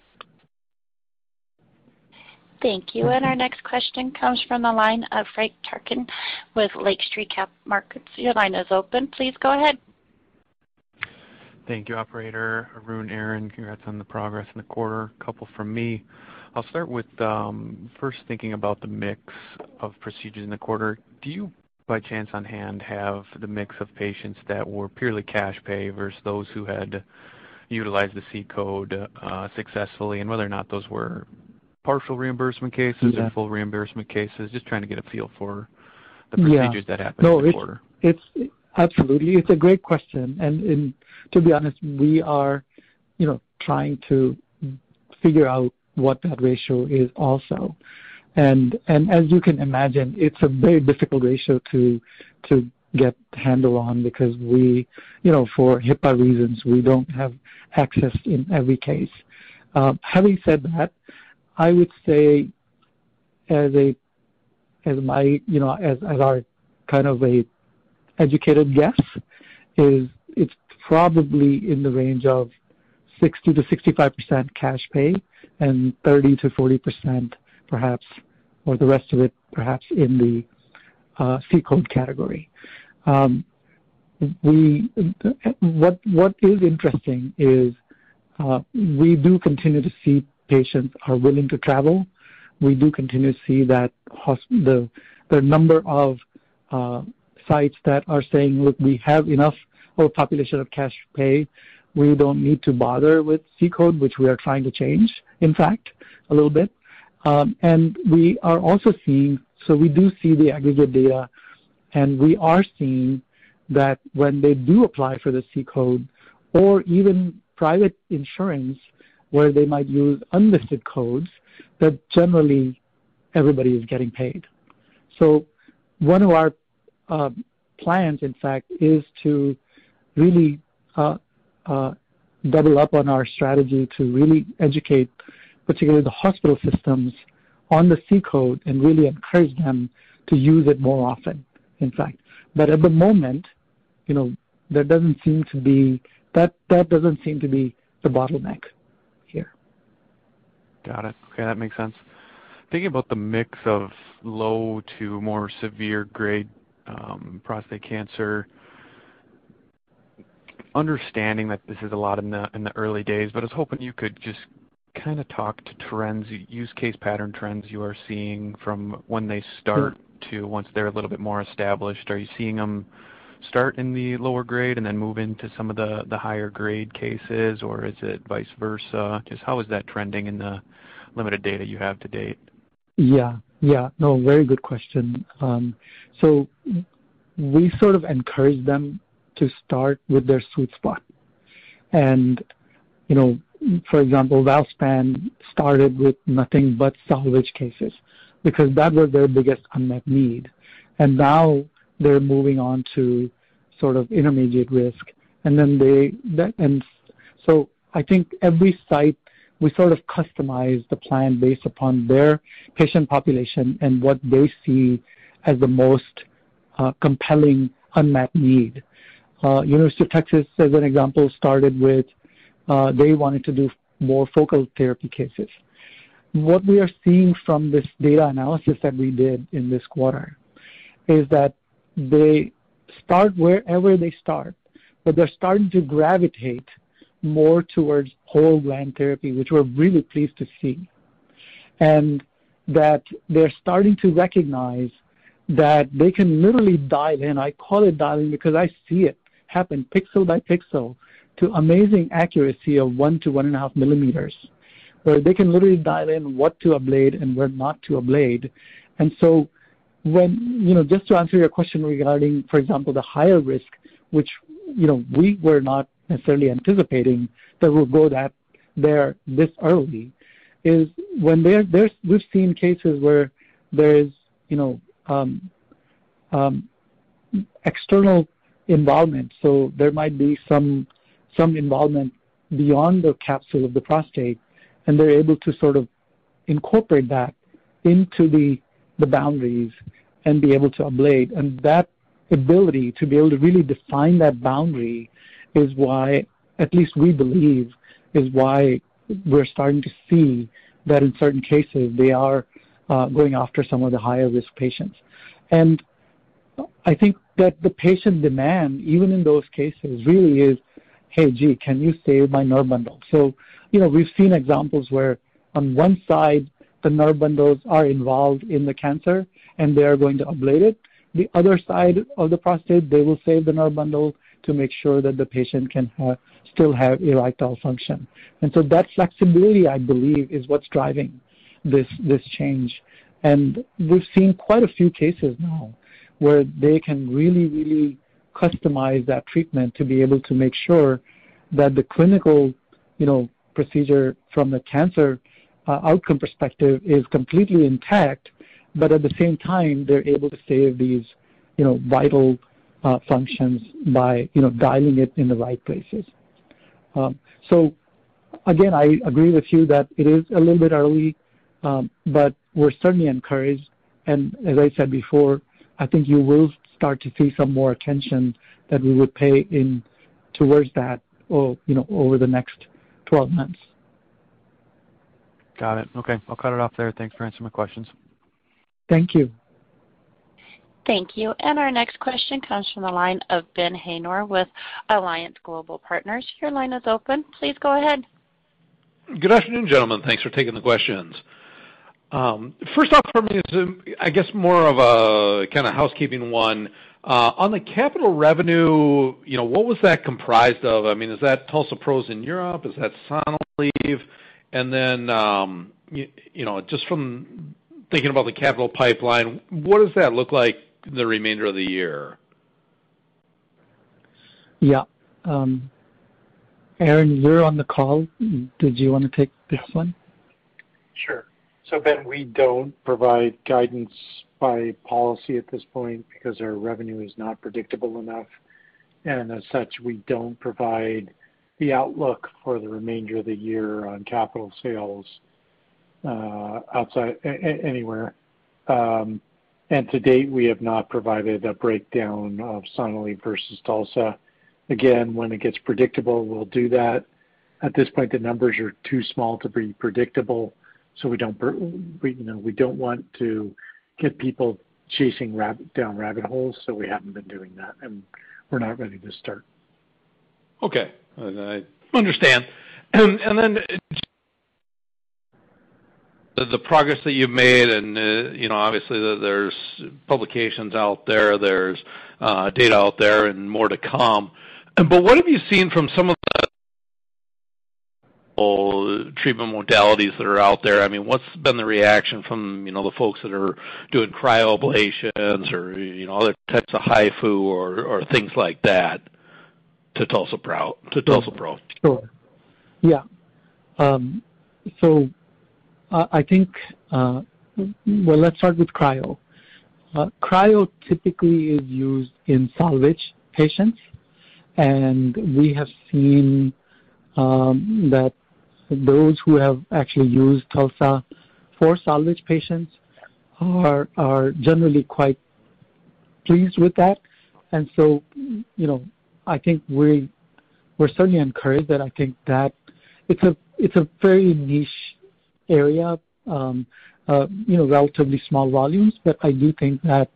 A: Thank you. And our next question comes from the line of Frank Takkinen with Lake Street Capital Markets. Your line is open. Please go ahead.
J: Thank you, operator. Arun, Aaron, congrats on the progress in the quarter. A couple from me. I'll start with um, first thinking about the mix of procedures in the quarter. Do you, by chance on hand, have the mix of patients that were purely cash pay versus those who had utilized the C-code uh, successfully, and whether or not those were partial reimbursement cases or full reimbursement cases? Just trying to get a feel for the procedures that happened in the quarter.
E: It's absolutely. It's a great question. To be honest, we are you know, trying to figure out what that ratio is also. And, and as you can imagine, it's a very difficult ratio to to get handle on because we, you know, for HIPAA reasons, we don't have access in every case. Uh, having said that, I would say as a as my you know as, as our kind of a educated guess is it's probably in the range of 60 to 65 percent cash pay and 30 to 40% perhaps, or the rest of it perhaps in the uh, C-code category. Um, we, what What is interesting is uh, we do continue to see patients are willing to travel. We do continue to see that the number of uh, sites that are saying, "Look, we have enough of a population of cash pay. We don't need to bother with C-code," which we are trying to change, in fact, a little bit. Um, and we are also seeing, so we do see the aggregate data, and we are seeing that when they do apply for the C-code or even private insurance where they might use unlisted codes, that generally everybody is getting paid. So one of our uh, plans, in fact, is to really uh, uh, double up on our strategy to really educate particularly the hospital systems, on the C code and really encourage them to use it more often, in fact. But at the moment, you know, there doesn't seem to be that that doesn't seem to be the bottleneck here.
J: Got it. Okay, that makes sense. Thinking about the mix of low to more severe grade um, prostate cancer, understanding that this is a lot in the early days, but I was hoping you could just kind of talk to trends, use case pattern trends you are seeing from when they start to once they're a little bit more established. Are you seeing them start in the lower grade and then move into some of the the higher grade cases, or is it vice versa? Just how is that trending in the limited data you have to date?
E: Yeah. Yeah. No, very good question. Um, so we sort of encourage them to start with their sweet spot. And, you know, for example, Valspan started with nothing but salvage cases because that was their biggest unmet need. And now they're moving on to sort of intermediate risk. And then they, that, and so I think every site, we sort of customize the plan based upon their patient population and what they see as the most uh, compelling unmet need. Uh, University of Texas, as an example, started with uh, they wanted to do more focal therapy cases. What we are seeing from this data analysis that we did in this quarter is that they start wherever they start, but they're starting to gravitate more towards whole gland therapy, which we're really pleased to see. And that they're starting to recognize that they can literally dial in. I call it dialing because I see it happen pixel by pixel to amazing accuracy of 1 to 1.5 millimeters, where they can literally dial in what to ablate and where not to ablate. And so when, you know, just to answer your question regarding, for example, the higher risk, which, you know, we were not necessarily anticipating that we'll go that there this early, is when there, there's, we've seen cases where there is, you know, um, um, external involvement. So there might be some some involvement beyond the capsule of the prostate, and they're able to sort of incorporate that into the, the boundaries and be able to ablate. And that ability to be able to really define that boundary is why, at least we believe, is why we're starting to see that in certain cases they are uh, going after some of the higher risk patients. And I think that the patient demand, even in those cases, really is hey, gee, can you save my nerve bundle? So, you know, we've seen examples where on one side, the nerve bundles are involved in the cancer and they are going to ablate it. The other side of the prostate, they will save the nerve bundle to make sure that the patient can still have erectile function. And so that flexibility, I believe, is what's driving this, this change. And we've seen quite a few cases now where they can really, really customize that treatment to be able to make sure that the clinical, you know, procedure from the cancer uh, outcome perspective is completely intact, but at the same time they're able to save these, you know, vital uh, functions by, you know, dialing it in the right places. Um, so again, I agree with you that it is a little bit early, um, but we're certainly encouraged. And as I said before, I think you will start to see some more attention that we would pay in towards that or, you know, over the next 12 months.
J: Got it. Okay. I'll cut it off there. Thanks for answering my questions.
E: Thank you.
A: Thank you. And Our next question comes from the line of Ben Haynor with Alliance Global Partners. Your line is open. Please go ahead.
K: Good afternoon, gentlemen. Thanks for taking the questions. Um, first off for me is, um, I guess, more of a kind of housekeeping one. Uh, on the capital revenue, you know, what was that comprised of? I mean, is that TULSA-PROs in Europe? Is that Sonalleve? And then, um, you know, just from thinking about the capital pipeline, what does that look like the remainder of the year?
E: Yeah. Aaron, you're on the call. Did you want to take this one?
D: Sure. So Ben, we don't provide guidance by policy at this point because our revenue is not predictable enough. and As such, we don't provide the outlook for the remainder of the year on capital sales outside anywhere. Um, and To date, we have not provided a breakdown of Sonalleve versus TULSA. Again, when it gets predictable, we'll do that. At this point, the numbers are too small to be predictable, so we don't you know, we don't want to get people chasing down rabbit holes, so we haven't been doing that, and we're not ready to start.
K: Okay. I understand. And, and then the progress that you've made, and uh, you know, obviously there's publications out there, there's uh, data out there and more to come. But what have you seen from some of the treatment modalities that are out there? I mean, what's been the reaction from you know, the folks that are doing cryoablations or you know, other types of HIFU or things like that to TULSA-PRO?
E: Sure. Yeah. Um, so I think, uh, well, let's start with cryo. Uh, cryo typically is used in salvage patients, and we have seen um, that those who have actually used TULSA for salvage patients are are generally quite pleased with that. And so, you know, I think we, we're certainly encouraged that I think that it's a it's a very niche area, um, uh, you know, relatively small volumes, but I do think that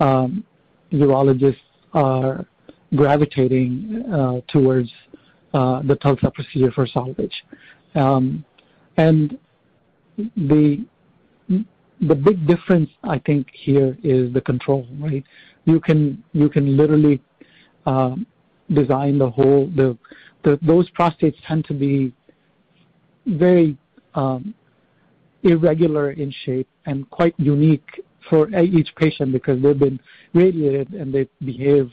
E: urologists are gravitating towards the TULSA procedure for salvage. Um, the the big difference, I think, here is the control, right? You can you can literally um, design the whole the, the, those prostates tend to be very um, irregular in shape and quite unique for each patient because they've been radiated, and they behave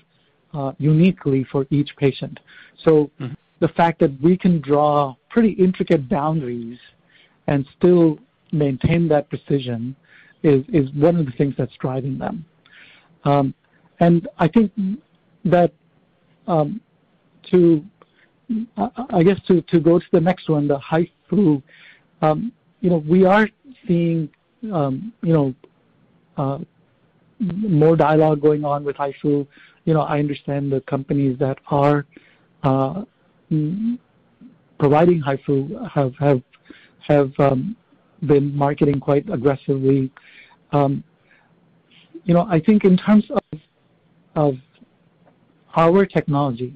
E: uh, uniquely for each patient. Mm-hmm. The fact that we can draw pretty intricate boundaries and still maintain that precision is is one of the things that's driving them. Um, and I think that, um, to, I guess to to go to the next one, the high flu, you know, we are seeing you know, uh, more dialogue going on with HIFU. You know, I understand the companies that are providing HIFU have have have been marketing quite aggressively. Um, you know, I think in terms of of our technology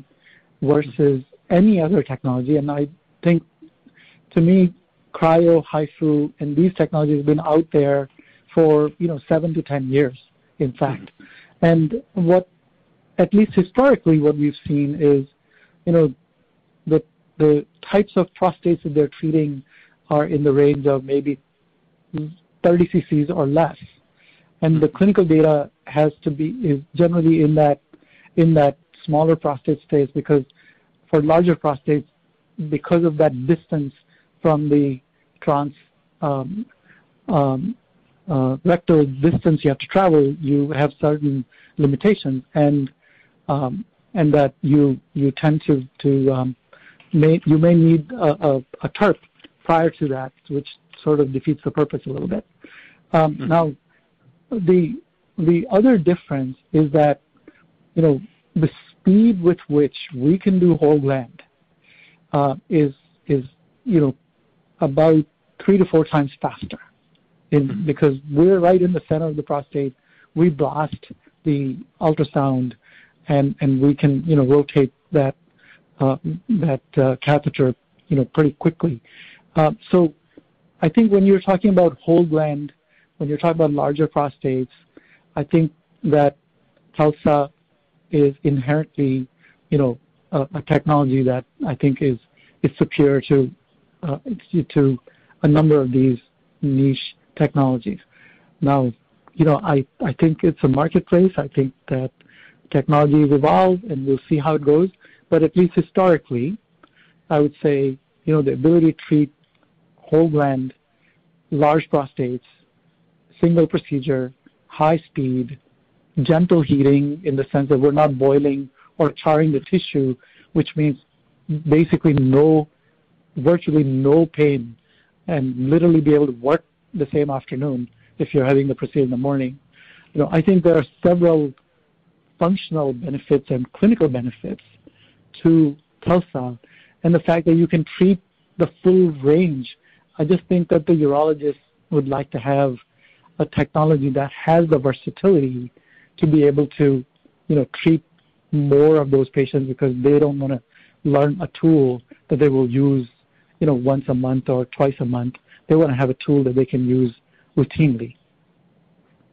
E: versus any other technology, and I think to me, cryo, HIFU, and these technologies have been out there for you know seven to ten years, in fact. And what, at least historically, what we've seen is the the types of prostates that they're treating are in the range of maybe 30 cc's or less. And the hmm. clinical data has to be is generally in that in that smaller prostate space because for larger prostates, because of that distance from the trans um, um, uh, rectal distance you have to travel, you have certain limitations, and um, and that you may you may need a TURP prior to that, which sort of defeats the purpose a little bit. Um, hmm. Now, the the other difference is that you know the speed with which we can do whole gland uh, is is you know about three to four times faster. Hmm. Because we're right in the center of the prostate, we blast the ultrasound, and and we can you know rotate that Uh, uh, catheter pretty quickly. Uh, so I think when you're talking about whole gland, when you're talking about larger prostates, I think that TULSA is inherently a technology that I think is superior to a number of these niche technologies. Now, I think it's a marketplace. I think that technologies evolve, and we'll see how it goes. But at least historically, I would say, you know, the ability to treat whole gland, large prostates, single procedure, high speed, gentle heating in the sense that we're not boiling or charring the tissue, which means basically no, virtually no pain and literally be able to work the same afternoon if you're having the procedure in the morning. You know, I think there are several functional benefits and clinical benefits to TULSA, and the fact that you can treat the full range. I just think that the urologist would like to have a technology that has the versatility to be able to, you know, treat more of those patients because they don't want to learn a tool that they will use, you know, once a month or twice a month. They want to have a tool that they can use routinely.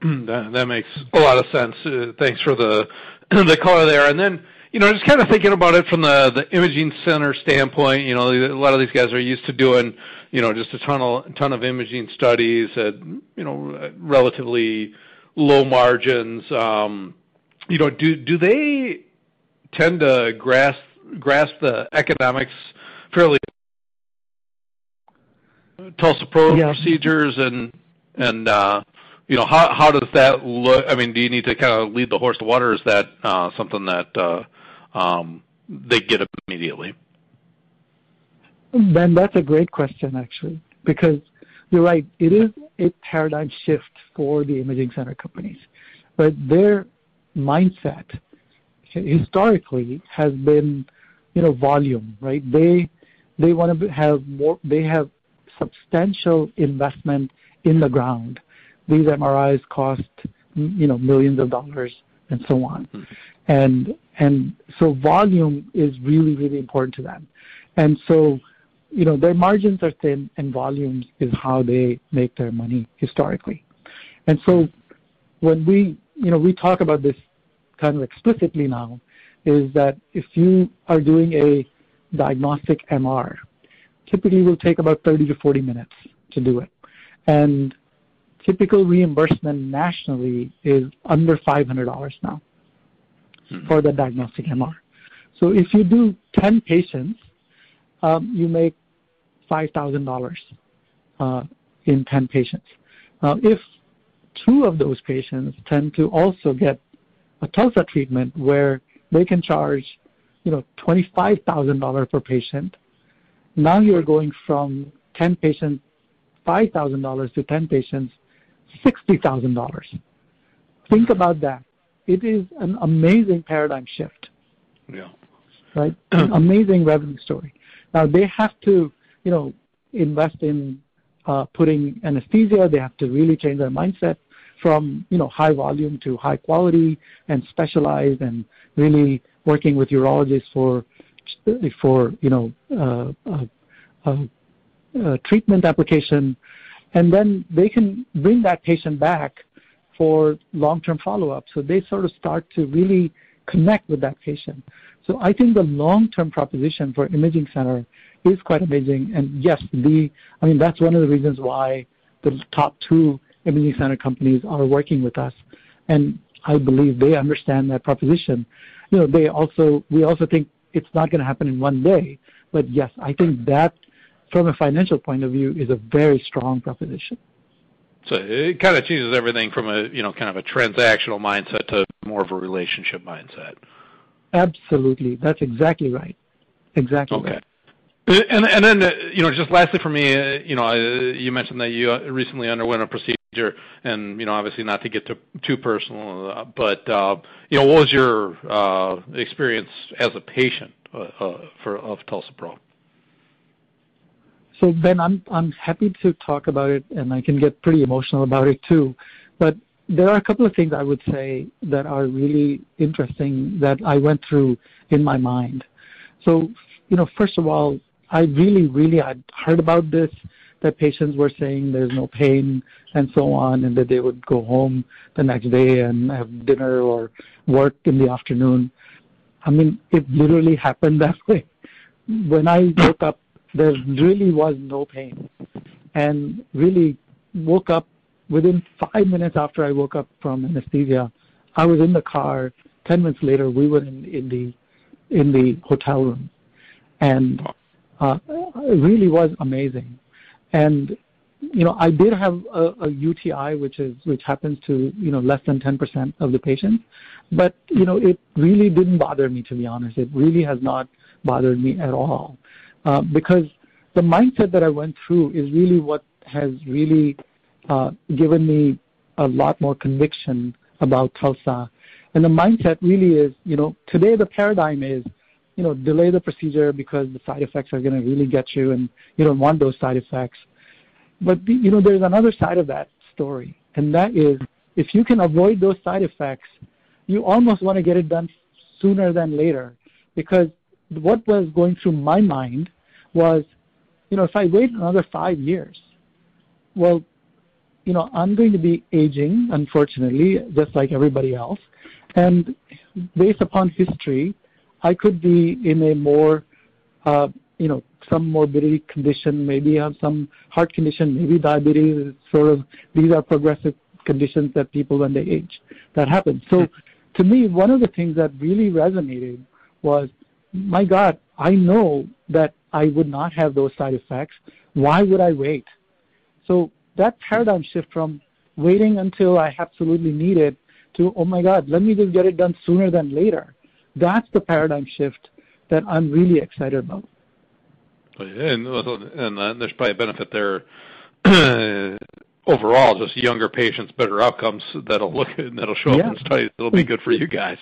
K: That, that makes a lot of sense. Uh, thanks for the the color there. And then, you know, just kind of thinking about it from the the imaging center standpoint. You know, a lot of these guys are used to doing, you know, just a ton of ton of imaging studies at, you know, relatively low margins. Um, you know, do do they tend to grasp grasp the economics fairly TULSA-PRO
E: Yeah.
K: procedures and and uh, you know how how does that look? I mean, do you need to kind of lead the horse to water? Or is that uh, something that uh, um, they get it immediately?
E: Ben, that's a great question, actually, because you're right. It is a paradigm shift for the imaging center companies, but their mindset historically has been, you know, volume, right? They they want to have more. They have substantial investment in the ground. These MRIs cost, you know, millions of dollars and so on, hmm. and and so volume is really really important to them, and so you know, their margins are thin and volumes is how they make their money historically. And so when we, you know, we talk about this kind of explicitly now, is that if you are doing a diagnostic MR, typically will take about 30 to 40 minutes to do it. And typical reimbursement nationally is under $500 now for the diagnostic MR. So if you do 10 patients, um, you make $5,000 uh, in 10 patients. Now, if two of those patients tend to also get a TULSA treatment where they can charge, you know, $25,000 per patient, now you're going from 10 patients, $5,000 to 10 patients, $60,000. Think about that. It is an amazing paradigm shift.
K: Yeah.
E: Right? An amazing revenue story. Now they have to, you know, invest in uh, putting anesthesia. They have to really change their mindset from, you know, high volume to high quality and specialized and really working with urologists for, for you know, uh, uh, uh, uh, treatment application. And then they can bring that patient back for long-term follow-up. So they sort of start to really connect with that patient. So I think the long-term proposition for imaging center is quite amazing. And yes, the I mean that's one of the reasons why the top two imaging center companies are working with us. And I believe they understand that proposition. You know, they also we also think it's not going to happen in one day. But yes, I think that from a financial point of view is a very strong proposition.
K: So it kind of changes everything from a you know kind of a transactional mindset to more of a relationship mindset.
E: Absolutely, that's exactly right. Exactly.
K: Okay.
E: Right.
K: And and then uh, you know just lastly for me, uh, you know, uh, you mentioned that you recently underwent a procedure, and you know obviously not to get to, too personal, but uh, you know what was your uh, experience as a patient uh, for of TULSA-PRO?
E: So Ben, I'm I'm happy to talk about it, and I can get pretty emotional about it too. But there are a couple of things I would say that are really interesting that I went through in my mind. So, you know, first of all, I really, really had heard about this, that patients were saying there's no pain and so on, and that they would go home the next day and have dinner or work in the afternoon. I mean, it literally happened that way. When I woke up, there really was no pain. And really woke up within five minutes after I woke up from anesthesia. I was in the car. Ten minutes later, we were in, in the in the hotel room, and uh, it really was amazing. And you know, I did have a, a UTI, which is which happens to you know less than 10% of the patients, but you know, it really didn't bother me to be honest. It really has not bothered me at all, uh, because the mindset that I went through is really what has really uh, given me a lot more conviction about TULSA. And the mindset really is, you know, today the paradigm is, you know, delay the procedure because the side effects are going to really get you and you don't want those side effects. But, you know, there's another side of that story, and that is if you can avoid those side effects, you almost want to get it done sooner than later because what was going through my mind was, you know, if I wait another five years, well, you know, I'm going to be aging, unfortunately, just like everybody else. And based upon history, I could be in a more, uh, you know, some morbidity condition, maybe have some heart condition, maybe diabetes. Sort of these are progressive conditions that people when they age that happen. So, to me, one of the things that really resonated was, my God, I know that I would not have those side effects. Why would I wait? So that paradigm shift from waiting until I absolutely need it to, oh my God, let me just get it done sooner than later. That's the paradigm shift that I'm really excited about.
K: And, and uh, there's probably a benefit there overall, just younger patients, better outcomes that'll look that'll show up in studies. that'll be good for you guys.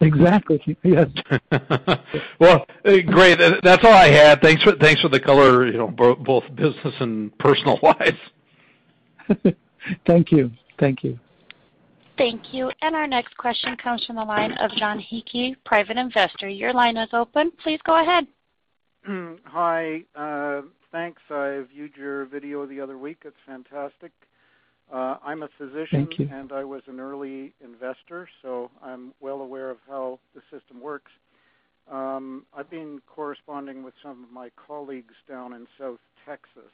E: Exactly. Yes.
K: well, great. That's all I had. Thanks for thanks for the color. You know, both business and personal wise.
E: Thank you. Thank you.
A: Thank you. And Our next question comes from the line of John Hickey, private investor. Your line is open. Please go ahead.
L: Hi. Uh, thanks. I viewed your video the other week. It's fantastic. Uh, I'm a physician and I was an early investor, so I'm well aware of how the system works. Um, I've been corresponding with some of my colleagues down in South Texas,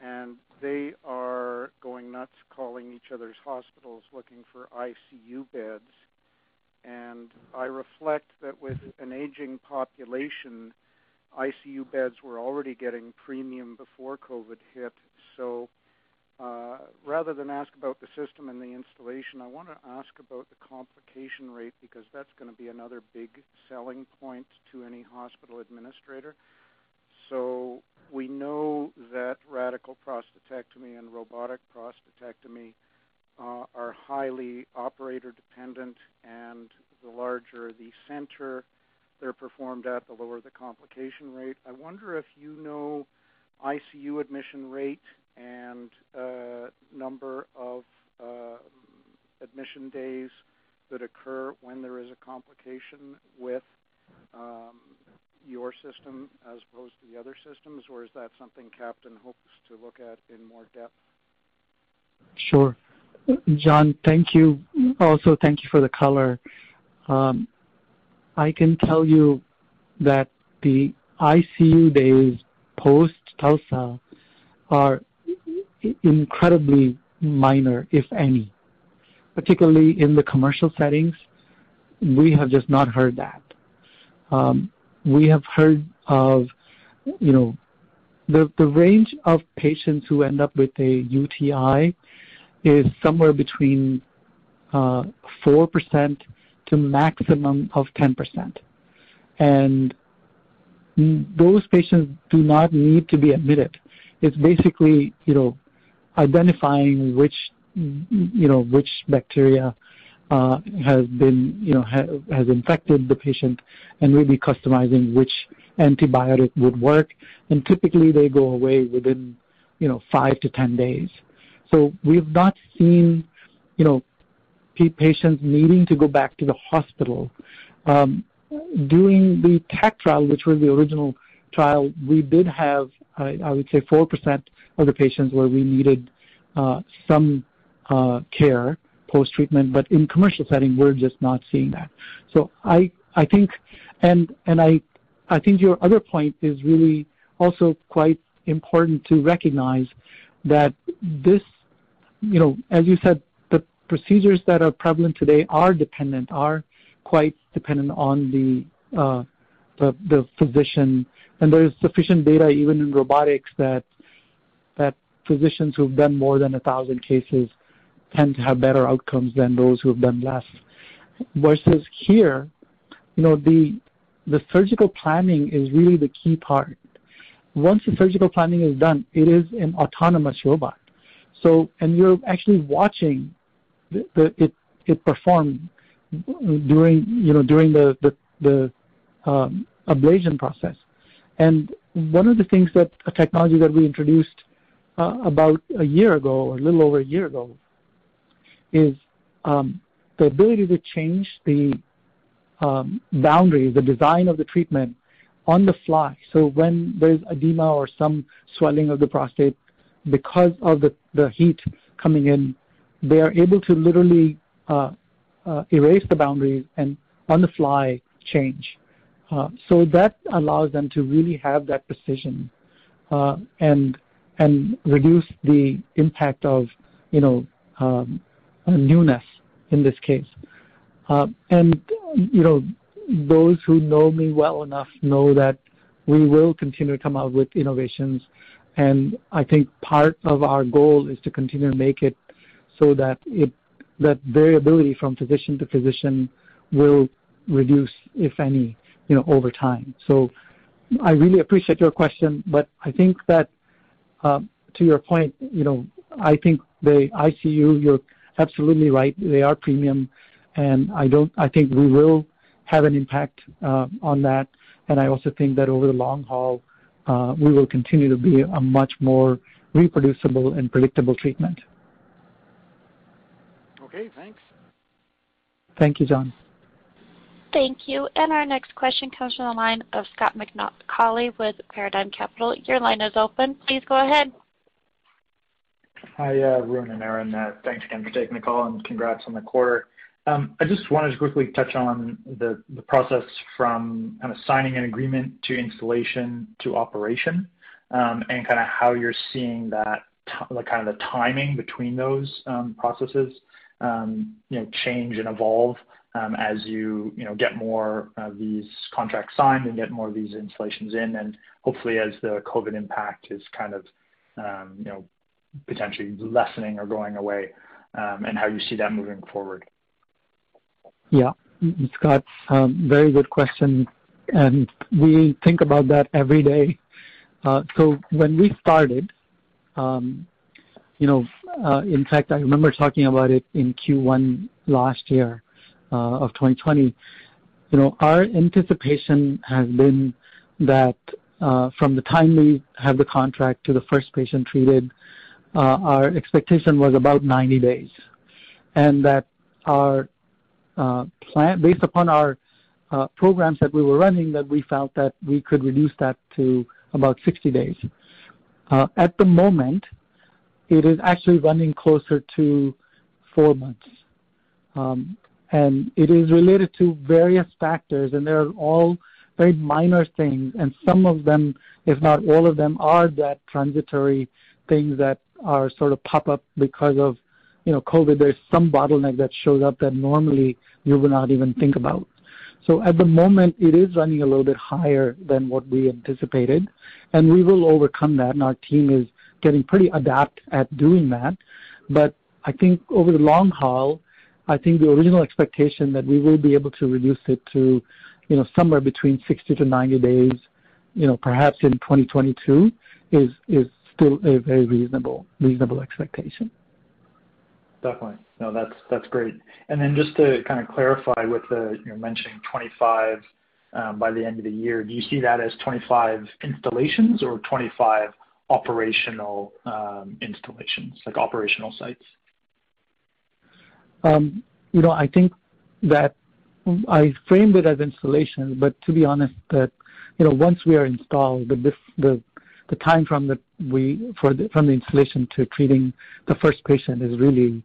L: and they are going nuts calling each other's hospitals looking for ICU beds. And I reflect that with an aging population, ICU beds were already getting premium before COVID hit. So uh, rather than ask about the system and the installation, I want to ask about the complication rate because that's going to be another big selling point to any hospital administrator. So we know that radical prostatectomy and robotic prostatectomy uh, are highly operator dependent, and the larger the center they're performed at, the lower the complication rate. I wonder if you know ICU admission rate and uh, number of uh, admission days that occur when there is a complication with um, your system as opposed to the other systems, or is that something Captain hopes to look at in more depth?
E: Sure. John, thank you. Also, thank you for the color. Um, I can tell you that the ICU days post TULSA are incredibly minor, if any. Particularly in the commercial settings, we have just not heard that. Um, we have heard of, you know, the, the range of patients who end up with a UTI is somewhere between uh, 4% to maximum of 10%. And those patients do not need to be admitted. It's basically, you know, identifying which, you know, which bacteria uh, has been, you know, ha- has infected the patient and really customizing which antibiotic would work. And typically they go away within, you know, five to 10 days. So we've not seen, you know, patients needing to go back to the hospital. Um, during the TACT trial, which was the original trial, we did have, I, would say, 4% of the patients where we needed uh, some uh, care post-treatment, but in commercial setting, we're just not seeing that. So I, I think, and, and I, I think your other point is really also quite important to recognize that this, you know, as you said, procedures that are prevalent today are dependent, are quite dependent on the, uh, the, the physician. And there is sufficient data even in robotics that that physicians who've done more than a thousand cases tend to have better outcomes than those who have done less. Versus here, you know, the the surgical planning is really the key part. once the surgical planning is done, it is an autonomous robot. So, and you're actually watching it it perform during you know during the the, the um, ablation process. And one of the things that a technology that we introduced uh, about a year ago, or a little over a year ago, is um, the ability to change the um, boundaries, the design of the treatment on the fly. So when there's edema or some swelling of the prostate because of the, the heat coming in, they are able to literally uh, uh, erase the boundaries and on the fly change. Uh, so that allows them to really have that precision uh, and and reduce the impact of you know um, newness in this case. Uh, and you know those who know me well enough know that we will continue to come out with innovations. And I think part of our goal is to continue to make it so that it that variability from physician to physician will reduce, if any, you know, over time. So I really appreciate your question, but I think that uh, to your point, you know, I think the ICU, you're absolutely right. They are premium, and I don't. I think we will have an impact uh, on that. And I also think that over the long haul, uh, we will continue to be a much more reproducible and predictable treatment.
L: Okay, thanks.
E: Thank you, John.
A: Thank you. And Our next question comes from the line of Scott McAuley with Paradigm Capital. Your line is open. Please go ahead.
M: Hi, uh, Arun and Aaron. Thanks again for taking the call, and congrats on the quarter. Um, I just wanted to quickly touch on the process from kind of signing an agreement to installation to operation, um, and kind of how you're seeing that, kind of the timing between those um, processes Um, change and evolve um, as you get more of these contracts signed and get more of these installations in, and hopefully as the COVID impact is kind of um, potentially lessening or going away, and how you see that moving forward.
E: Yeah. Scott, um, very good question, and we think about that every day. Uh, so when we started, uh, in fact, I remember talking about it in Q1 last year uh, of 2020. You know, our anticipation has been that from the time we have the contract to the first patient treated, our expectation was about 90 days, and that our uh, plan based upon our uh, programs that we were running that we felt that we could reduce that to about 60 days. Uh, at the moment, it is actually running closer to four months. Um, and it is related to various factors, and they're all very minor things, and some of them, if not all of them, are that transitory things that are sort of pop up because of you know, COVID, there's some bottleneck that shows up that normally you would not even think about. So at the moment, it is running a little bit higher than what we anticipated, and we will overcome that, and our team is getting pretty adept at doing that. But I think over the long haul, I think the original expectation that we will be able to reduce it to, you know, somewhere between 60 to 90 days, you know, perhaps in 2022, is is still a very reasonable reasonable expectation.
M: Definitely. No, that's that's great. And then just to kind of clarify with the, you know, mentioning 25 um, by the end of the year, do you see that as 25 installations or 25 operational um, installations, like operational sites?
E: Um, you know, I think that I framed it as installations, but to be honest, that, you know, once we are installed, the the time from the we for the, from the installation to treating the first patient is really,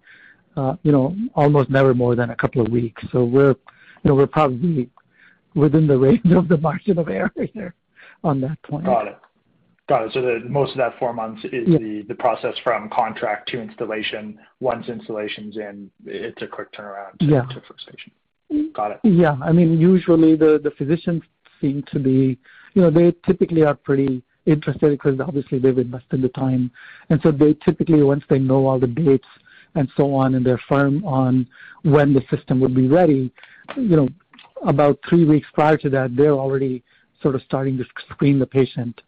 E: uh, you know, almost never more than a couple of weeks. So we're, you know, we're probably within the range of the margin of error here on that point.
M: Got it. Got it. So the most of that four months is yeah. the the process from contract to installation. Once installation's in, it's a quick turnaround to,
E: yeah.
M: to first patient. Mm. Got it.
E: Yeah. I mean, usually the the physicians seem to be, you know, they typically are pretty interested because obviously they've invested the time. And so they typically, once they know all the dates and so on, and they're firm on when the system would be ready, you know, about three weeks prior to that, they're already sort of starting to screen the patient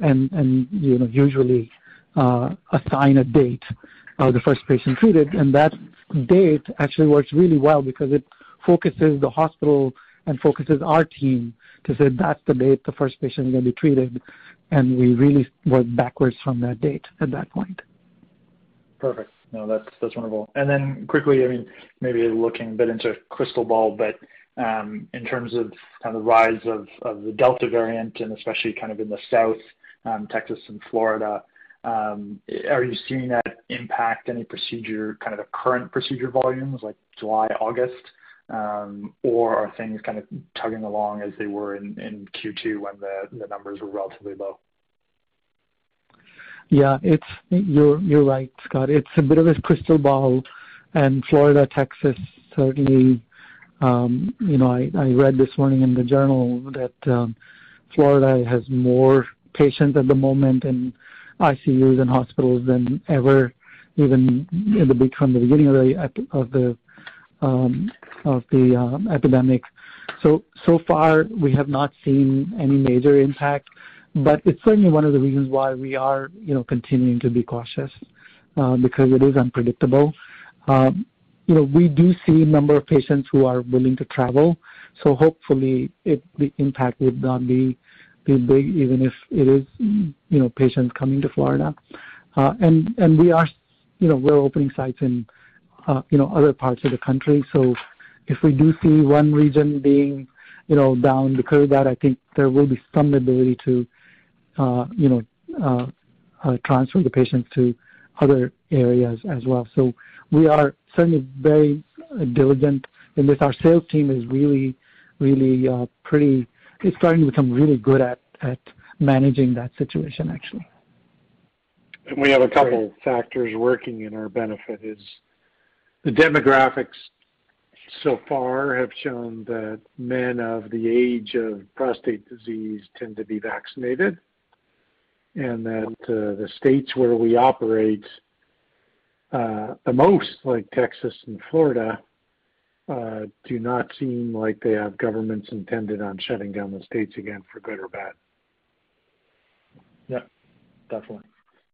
E: and and you know usually uh, assign a date of the first patient treated, and that date actually works really well because it focuses the hospital and focuses our team to say that's the date the first patient is going to be treated, and we really work backwards from that date at that point.
M: Perfect. No, that's that's wonderful. And then quickly, I mean, maybe looking a bit into crystal ball, but in terms of kind of the rise of, the Delta variant, and especially kind of in the South, um, Texas and Florida, um, are you seeing that impact any procedure, kind of the current procedure volumes, like July, August? Um, or are things kind of tugging along as they were in Q2 when the numbers were relatively low?
E: Yeah, you're right, Scott. It's a bit of a crystal ball, and Florida, Texas, certainly, um, you know, I read this morning in the journal that um, Florida has more patients at the moment in ICUs and hospitals than ever, even from the beginning of the of the um, of the um, epidemic. So so far, we have not seen any major impact, but it's certainly one of the reasons why we are you know continuing to be cautious, uh, because it is unpredictable. Um, we do see a number of patients who are willing to travel, so hopefully the impact would not be big, even if it is you know, patients coming to Florida. Uh, and and we're you know, we're opening sites in uh, you know, other parts of the country. So if we do see one region being, you know, down because of that, I think there will be some ability to, uh, you know, transfer the patients to other areas as well. So we are certainly very diligent in this. Our sales team is really, really pretty. It's starting to become really good at at managing that situation, actually.
D: And we have a couple factors working in our benefit. Is the demographics so far have shown that men of the age of prostate disease tend to be vaccinated, and that uh, the states where we operate uh, the most, like Texas and Florida, uh, do not seem like they have governments intended on shutting down the states again for good or bad.
M: Yeah, definitely.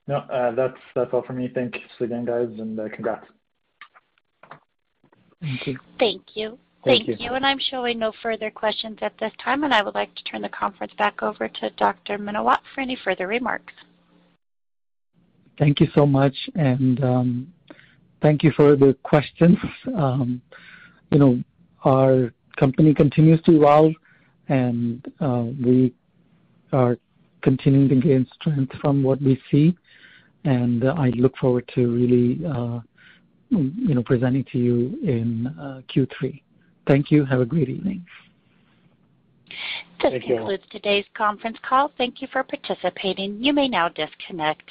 M: No, uh, that's that's all for me. Thanks again, guys, and uh, congrats.
E: Thank you.
A: Thank you. Thank you. And I'm showing no further questions at this time, and I would like to turn the conference back over to Dr. Menawat for any further remarks.
E: Thank you so much, and um, thank you for the questions. Um, you know, our company continues to evolve, and uh, we are continuing to gain strength from what we see, and I look forward to really uh, you know, presenting to you in uh, Q3. Thank you. Have a great evening.
A: This concludes today's conference call. Thank you for participating. You may now disconnect.